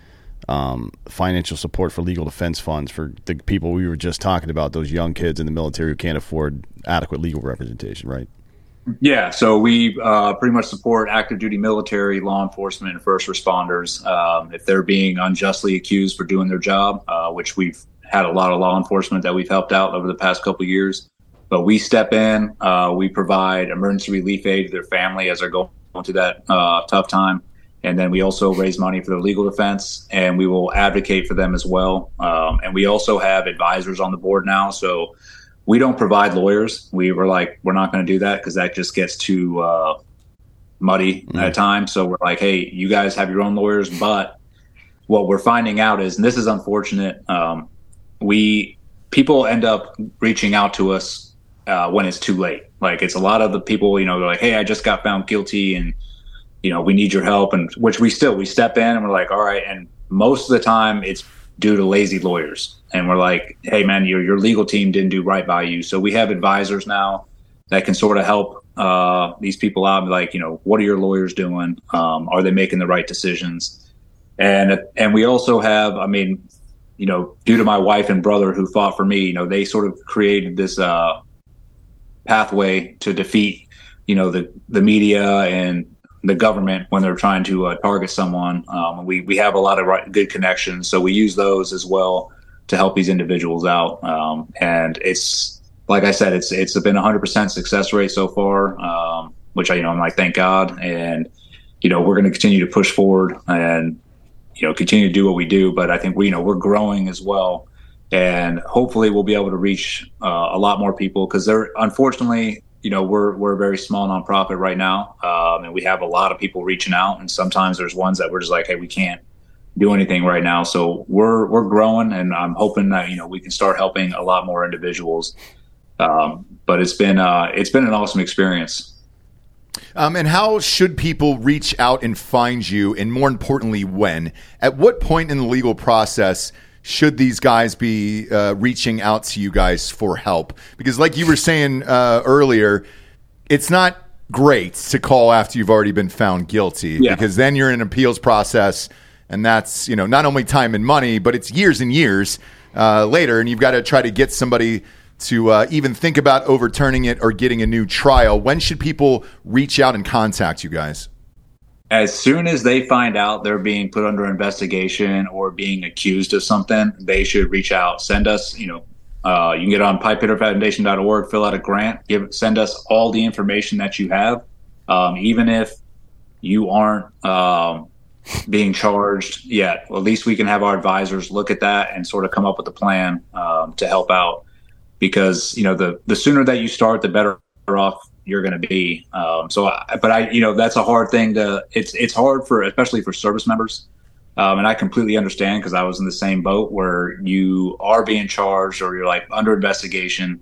Speaker 3: um, financial support for legal defense funds for the people we were just talking about, those young kids in the military who can't afford adequate legal representation, right?
Speaker 4: Yeah, so we uh, pretty much support active duty military, law enforcement, and first responders um, if they're being unjustly accused for doing their job, uh, which we've had a lot of law enforcement that we've helped out over the past couple years. But we step in, uh, we provide emergency relief aid to their family as they're going through that uh, tough time. And then we also raise money for their legal defense and we will advocate for them as well. Um, and we also have advisors on the board now. So we don't provide lawyers. We were like, we're not going to do that because that just gets too uh, muddy mm-hmm. at times. So we're like, hey, you guys have your own lawyers. But what we're finding out is, and this is unfortunate, um, we people end up reaching out to us uh, when it's too late. Like it's a lot of the people, you know, they're like, hey, I just got found guilty, and you know, we need your help, and which we still we step in and we're like, all right, and most of the time it's due to lazy lawyers. And we're like, hey, man, your, your legal team didn't do right by you. So we have advisors now that can sort of help uh, these people out. Like, you know, what are your lawyers doing? Um, are they making the right decisions? And and we also have, I mean, you know, due to my wife and brother who fought for me, you know, they sort of created this uh, pathway to defeat, you know, the the media and the government when they're trying to uh, target someone. Um, we we have a lot of right, good connections, so we use those as well to help these individuals out. Um, and it's like I said, it's it's been a hundred percent success rate so far, um, which I you know I'm like thank God, and you know we're going to continue to push forward and you know continue to do what we do. But I think we you know we're growing as well. And hopefully we'll be able to reach uh, a lot more people because there, unfortunately, you know we're we're a very small nonprofit right now, um, and we have a lot of people reaching out. And sometimes there's ones that we're just like, hey, we can't do anything right now. So we're we're growing, and I'm hoping that you know we can start helping a lot more individuals. Um, but it's been uh, it's been an awesome experience.
Speaker 2: Um, and how should people reach out and find you? And more importantly, when? At what point in the legal process? Should these guys be uh, reaching out to you guys for help? Because, like you were saying uh, earlier, it's not great to call after you've already been found guilty yeah. because then you're in an appeals process, and that's you know not only time and money, but it's years and years uh, later, and you've got to try to get somebody to uh, even think about overturning it or getting a new trial. When should people reach out and contact you guys?
Speaker 4: As soon as they find out they're being put under investigation or being accused of something, they should reach out. Send us, you know, uh, you can get on pipehitterfoundation.org, fill out a grant, give, send us all the information that you have. Um, even if you aren't, um, being charged yet. Well, at least we can have our advisors look at that and sort of come up with a plan um, to help out. Because you know, the the sooner that you start, the better off you're going to be. Um, so, I, but I, you know, that's a hard thing to. It's it's hard for especially for service members. Um, and I completely understand because I was in the same boat where you are being charged or you're like under investigation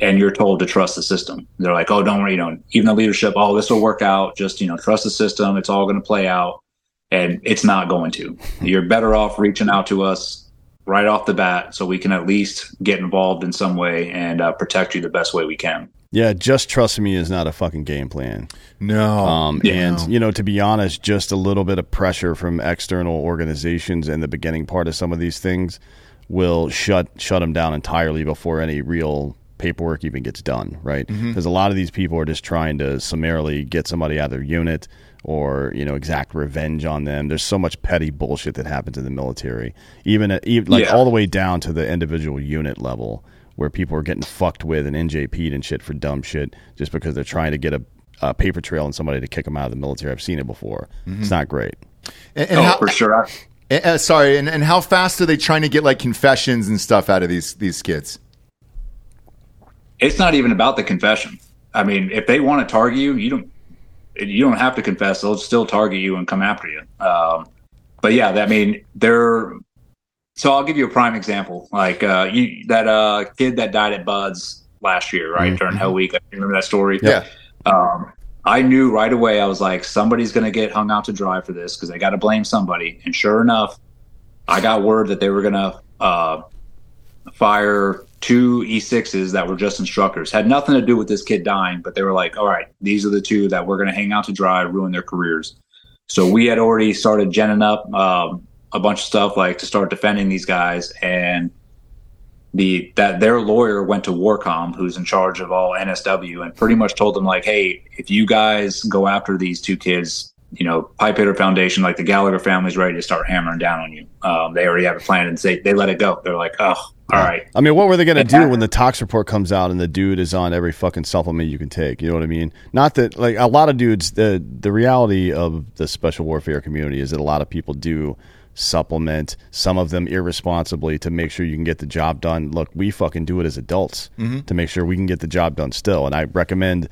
Speaker 4: and you're told to trust the system. They're like, oh, don't worry, you know, even the leadership, oh, this will work out. Just, you know, trust the system. It's all going to play out. And it's not going to. You're better off reaching out to us right off the bat so we can at least get involved in some way and uh, protect you the best way we can.
Speaker 3: Yeah, just trust me is not a fucking game plan.
Speaker 2: No.
Speaker 3: Um, yeah. And, you know, to be honest, just a little bit of pressure from external organizations in the beginning part of some of these things will shut shut them down entirely before any real paperwork even gets done, right? Because mm-hmm. a lot of these people are just trying to summarily get somebody out of their unit or you know exact revenge on them. There's so much petty bullshit that happens in the military, even, at, even like yeah. all the way down to the individual unit level, where people are getting fucked with and NJP'd and shit for dumb shit just because they're trying to get a, a paper trail on somebody to kick them out of the military. I've seen it before. Mm-hmm. It's not great.
Speaker 4: And, and oh, how, for sure.
Speaker 2: Uh, sorry, and, and how fast are they trying to get like confessions and stuff out of these these kids?
Speaker 4: it's not even about the confession. I mean, if they want to target you, you don't you don't have to confess. They'll still target you and come after you. Um, but yeah, I mean, they're. So I'll give you a prime example, like uh, you, that uh, kid that died at BUD/S last year, right mm-hmm. during Hell Week. I remember that story.
Speaker 2: Yeah.
Speaker 4: Um, I knew right away. I was like, somebody's going to get hung out to dry for this because they got to blame somebody. And sure enough, I got word that they were going to uh, fire two E6s that were just instructors. Had nothing to do with this kid dying, but they were like, all right, these are the two that we're going to hang out to dry, ruin their careers. So we had already started genning up um, a bunch of stuff like to start defending these guys. And the that their lawyer went to WARCOM, who's in charge of all NSW, and pretty much told them like, hey, if you guys go after these two kids, you know, Pipe Hitter Foundation, like the Gallagher family's ready to start hammering down on you. Um, they already have a plan and they, they let it go. They're like, oh, all right.
Speaker 3: I mean, what were they going to do when the tox report comes out and the dude is on every fucking supplement you can take? You know what I mean? Not that, like, a lot of dudes, the, the reality of the special warfare community is that a lot of people do supplement, some of them irresponsibly to make sure you can get the job done. Look, we fucking do it as adults mm-hmm. to make sure we can get the job done still. And I recommend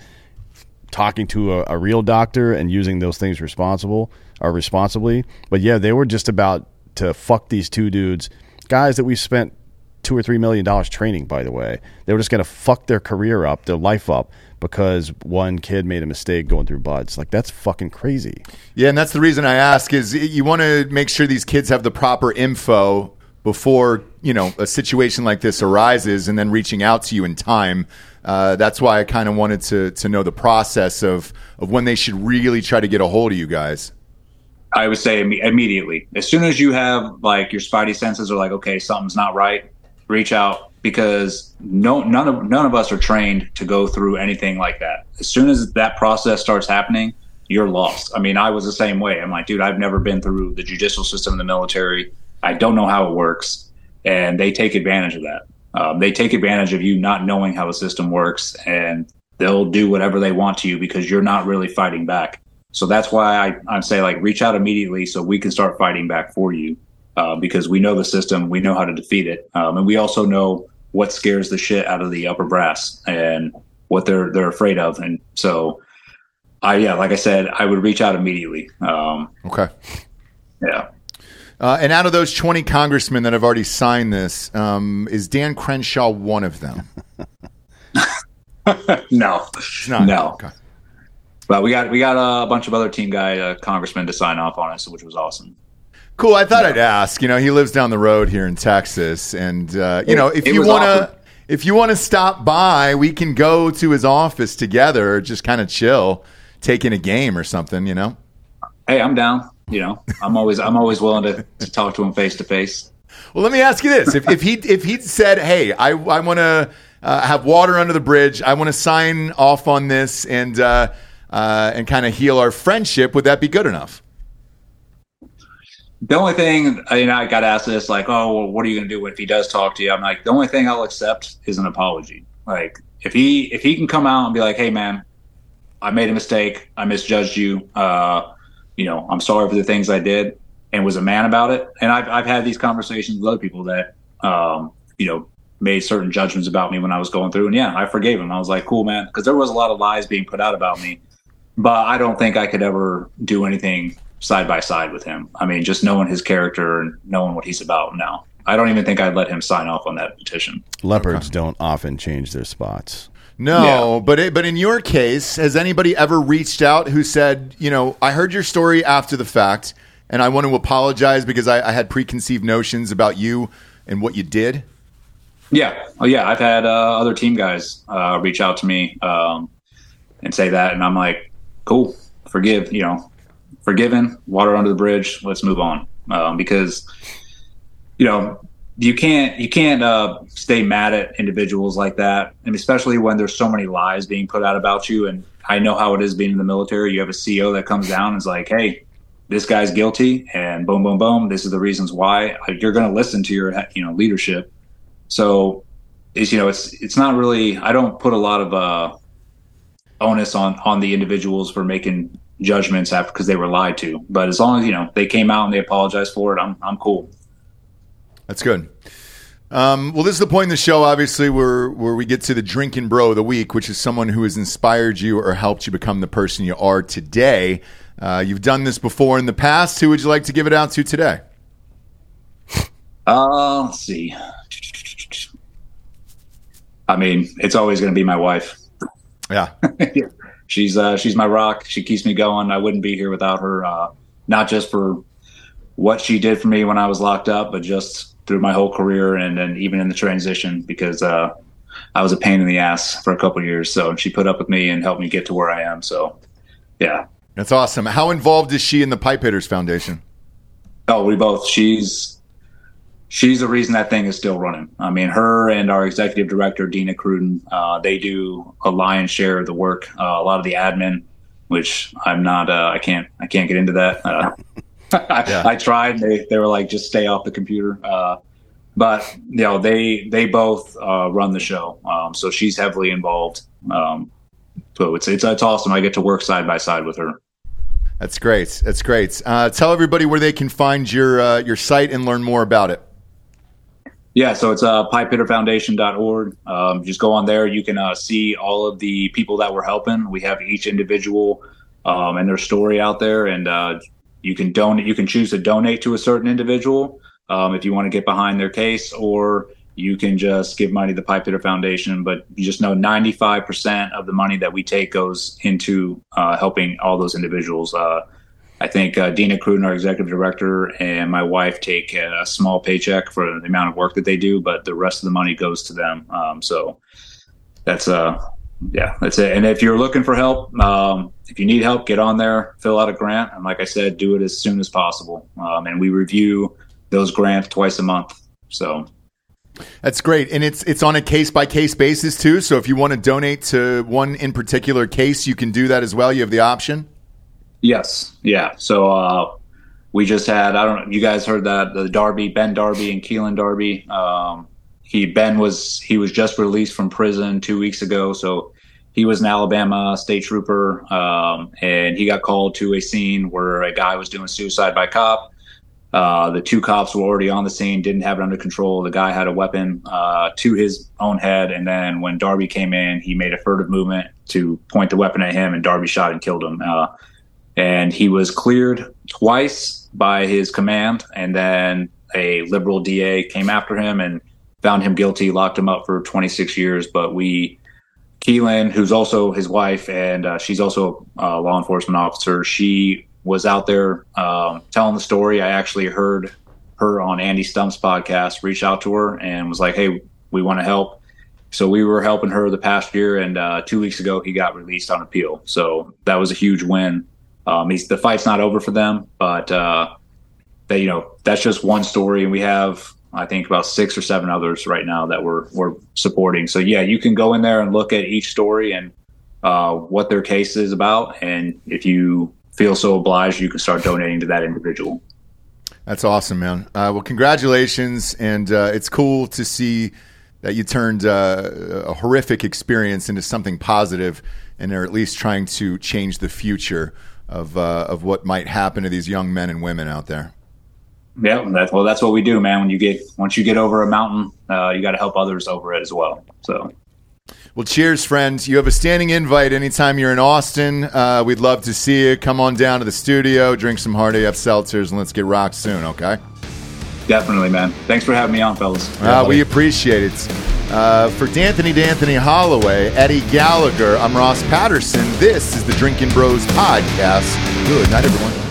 Speaker 3: talking to a, a, real doctor and using those things responsible or responsibly. But yeah, they were just about to fuck these two dudes, guys that we spent two or three million dollars training. By the way, they were just going to fuck their career up, their life up. Because one kid made a mistake going through BUD/S, like that's fucking crazy.
Speaker 2: Yeah, and that's the reason I ask is you want to make sure these kids have the proper info before you know a situation like this arises, and then reaching out to you in time uh, that's why I kind of wanted to to know the process of of when they should really try to get a hold of you guys.
Speaker 4: I would say Im- immediately, as soon as you have like your spidey senses are like, okay, something's not right, reach out because no none of none of us are trained to go through anything like that. As soon as that process starts happening, you're lost. I mean, I was the same way. I'm like, dude, I've never been through the judicial system in the military. I don't know how it works, and they take advantage of that. Um, they take advantage of you not knowing how the system works and they'll do whatever they want to you because you're not really fighting back. So that's why I, I say like reach out immediately so we can start fighting back for you uh, because we know the system, we know how to defeat it, um, and we also know what scares the shit out of the upper brass and what they're they're afraid of. And so, I yeah, like I said, I would reach out immediately. Um,
Speaker 2: okay.
Speaker 4: Yeah.
Speaker 2: Uh, and out of those 20 congressmen that have already signed this, um, is Dan Crenshaw one of them?
Speaker 4: no,
Speaker 2: not.
Speaker 4: No. Okay. But we got we got a bunch of other team guy uh, congressmen to sign off on it, which was awesome.
Speaker 2: Cool. I thought yeah. I'd ask. You know, he lives down the road here in Texas, and uh, you it, know, if you want to, if you want to stop by, we can go to his office together, just kind of chill, taking a game or something. You know.
Speaker 4: Hey, I'm down you know, I'm always I'm always willing to, to talk to him face to face.
Speaker 2: Well, let me ask you this: if, if he if he said, "Hey, I I want to uh, have water under the bridge. I want to sign off on this and uh, uh, and kind of heal our friendship," would that be good enough?
Speaker 4: The only thing you know, I got asked this, like, "Oh, well, what are you going to do if he does talk to you?" I'm like, the only thing I'll accept is an apology. Like, if he if he can come out and be like, "Hey, man, I made a mistake. I misjudged you. Uh, you know, I'm sorry for the things I did and was a man about it. And I've, I've had these conversations with other people that, um, you know, made certain judgments about me when I was going through. And yeah, I forgave him. I was like, cool, man. Cause there was a lot of lies being put out about me, but I don't think I could ever do anything side by side with him. I mean, just knowing his character and knowing what he's about now. I don't even think I'd let him sign off on that petition.
Speaker 3: Leopards okay. don't often change their spots.
Speaker 2: No, yeah. but it, but in your case, has anybody ever reached out who said, you know, I heard your story after the fact, and I want to apologize because I, I had preconceived notions about you and what you did?
Speaker 4: Yeah, oh yeah, I've had uh, other team guys uh, reach out to me um, and say that, and I'm like, cool, forgive, you know, forgiven, water under the bridge. Let's move on um, because you know you can't you can't uh, stay mad at individuals like that, and especially when there's so many lies being put out about you. And I know how it is being in the military. You have a CO that comes down and is like, "Hey, this guy's guilty," and boom, boom, boom. This is the reasons why. You're going to listen to your you know leadership. So, it's you know it's it's not really. I don't put a lot of uh, onus on on the individuals for making judgments after because they were lied to. But as long as you know they came out and they apologized for it, I'm I'm cool.
Speaker 2: That's good. Um, well, this is the point in the show, obviously, where where we get to the drinkin' bro of the week, which is someone who has inspired you or helped you become the person you are today. Uh, you've done this before in the past. Who would you like to give it out to today?
Speaker 4: Uh, let's see. I mean, it's always going to be my wife.
Speaker 2: Yeah.
Speaker 4: she's uh, she's my rock. She keeps me going. I wouldn't be here without her. Uh, not just for what she did for me when I was locked up, but just through my whole career and then even in the transition because uh, I was a pain in the ass for a couple years. So she put up with me and helped me get to where I am. So yeah,
Speaker 2: that's awesome. How involved is she in the Pipe Hitters Foundation?
Speaker 4: Oh, we both. She's she's the reason that thing is still running. I mean, her and our executive director, Dina Cruden, uh, they do a lion's share of the work, uh, a lot of the admin, which I'm not, uh, I can't, I can't get into that. Uh, I, I, tried. They, they were like, just stay off the computer. Uh, but you know, they, they both uh, run the show. Um, so she's heavily involved. Um, so it's, it's, it's awesome. I get to work side by side with her.
Speaker 2: That's great. That's great. tell everybody where they can find your, your site and learn more about it.
Speaker 4: Yeah, so it's uh, pipehitterfoundation.org. Um, just go on there. You can uh, see all of the people that we're helping. We have each individual um, and their story out there, and uh, you can donate. You can choose to donate to a certain individual um, if you want to get behind their case, or you can just give money to the Pipe Hitter Foundation. But you just know 95% of the money that we take goes into uh, helping all those individuals. I think uh, Dina Cruden, our executive director, and my wife take a small paycheck for the amount of work that they do, but the rest of the money goes to them. Um, so that's uh, yeah, that's it. And if you're looking for help, um, if you need help, get on there, fill out a grant, and like I said, do it as soon as possible. Um, and we review those grants twice a month. So
Speaker 2: that's great, and it's it's on a case by case basis too. So if you want to donate to one in particular case, you can do that as well. You have the option.
Speaker 4: Yes. Yeah. So uh, we just had I don't know you guys heard that the Darby Ben Darby and Keelan Darby. Um, he Ben was he was just released from prison two weeks ago, so he was an Alabama state trooper, um, and he got called to a scene where a guy was doing suicide by cop. Uh, the two cops were already on the scene, didn't have it under control. The guy had a weapon uh, to his own head, and then when Darby came in, he made a furtive movement to point the weapon at him, and Darby shot and killed him. Uh, and he was cleared twice by his command, and then a liberal DA came after him and found him guilty, locked him up for 26 years. But we, Keelan, who's also his wife, and uh, she's also a law enforcement officer, she was out there um, telling the story. I actually heard her on Andy Stumpf's podcast, reach out to her and was like, "Hey, we want to help." So we were helping her the past year, and uh, two weeks ago he got released on appeal. So that was a huge win um, he's, the fight's not over for them, but uh, they, you know, that's just one story, and we have I think about six or seven others right now that we're we're supporting. So yeah, you can go in there and look at each story and uh, what their case is about, and if you feel so obliged, you can start donating to that individual.
Speaker 2: That's awesome, man. Uh, well, congratulations, and uh, it's cool to see that you turned uh, a horrific experience into something positive, and are at least trying to change the future of uh, of what might happen to these young men and women out there.
Speaker 4: Yeah, that's well, that's what we do, man. When you get once you get over a mountain, uh, you got to help others over it as well. So.
Speaker 2: Well, cheers, friends. You have a standing invite anytime you're in Austin. Uh, we'd love to see you. Come on down to the studio, drink some Hard AF seltzers, and let's get rocked soon, okay?
Speaker 4: Definitely, man. Thanks for having me on, fellas.
Speaker 2: Uh, we appreciate it. Uh, for D'Anthony D'Anthony Holloway, Eddie Gallagher, I'm Ross Patterson. This is the Drinkin' Bros Podcast. Good night, everyone.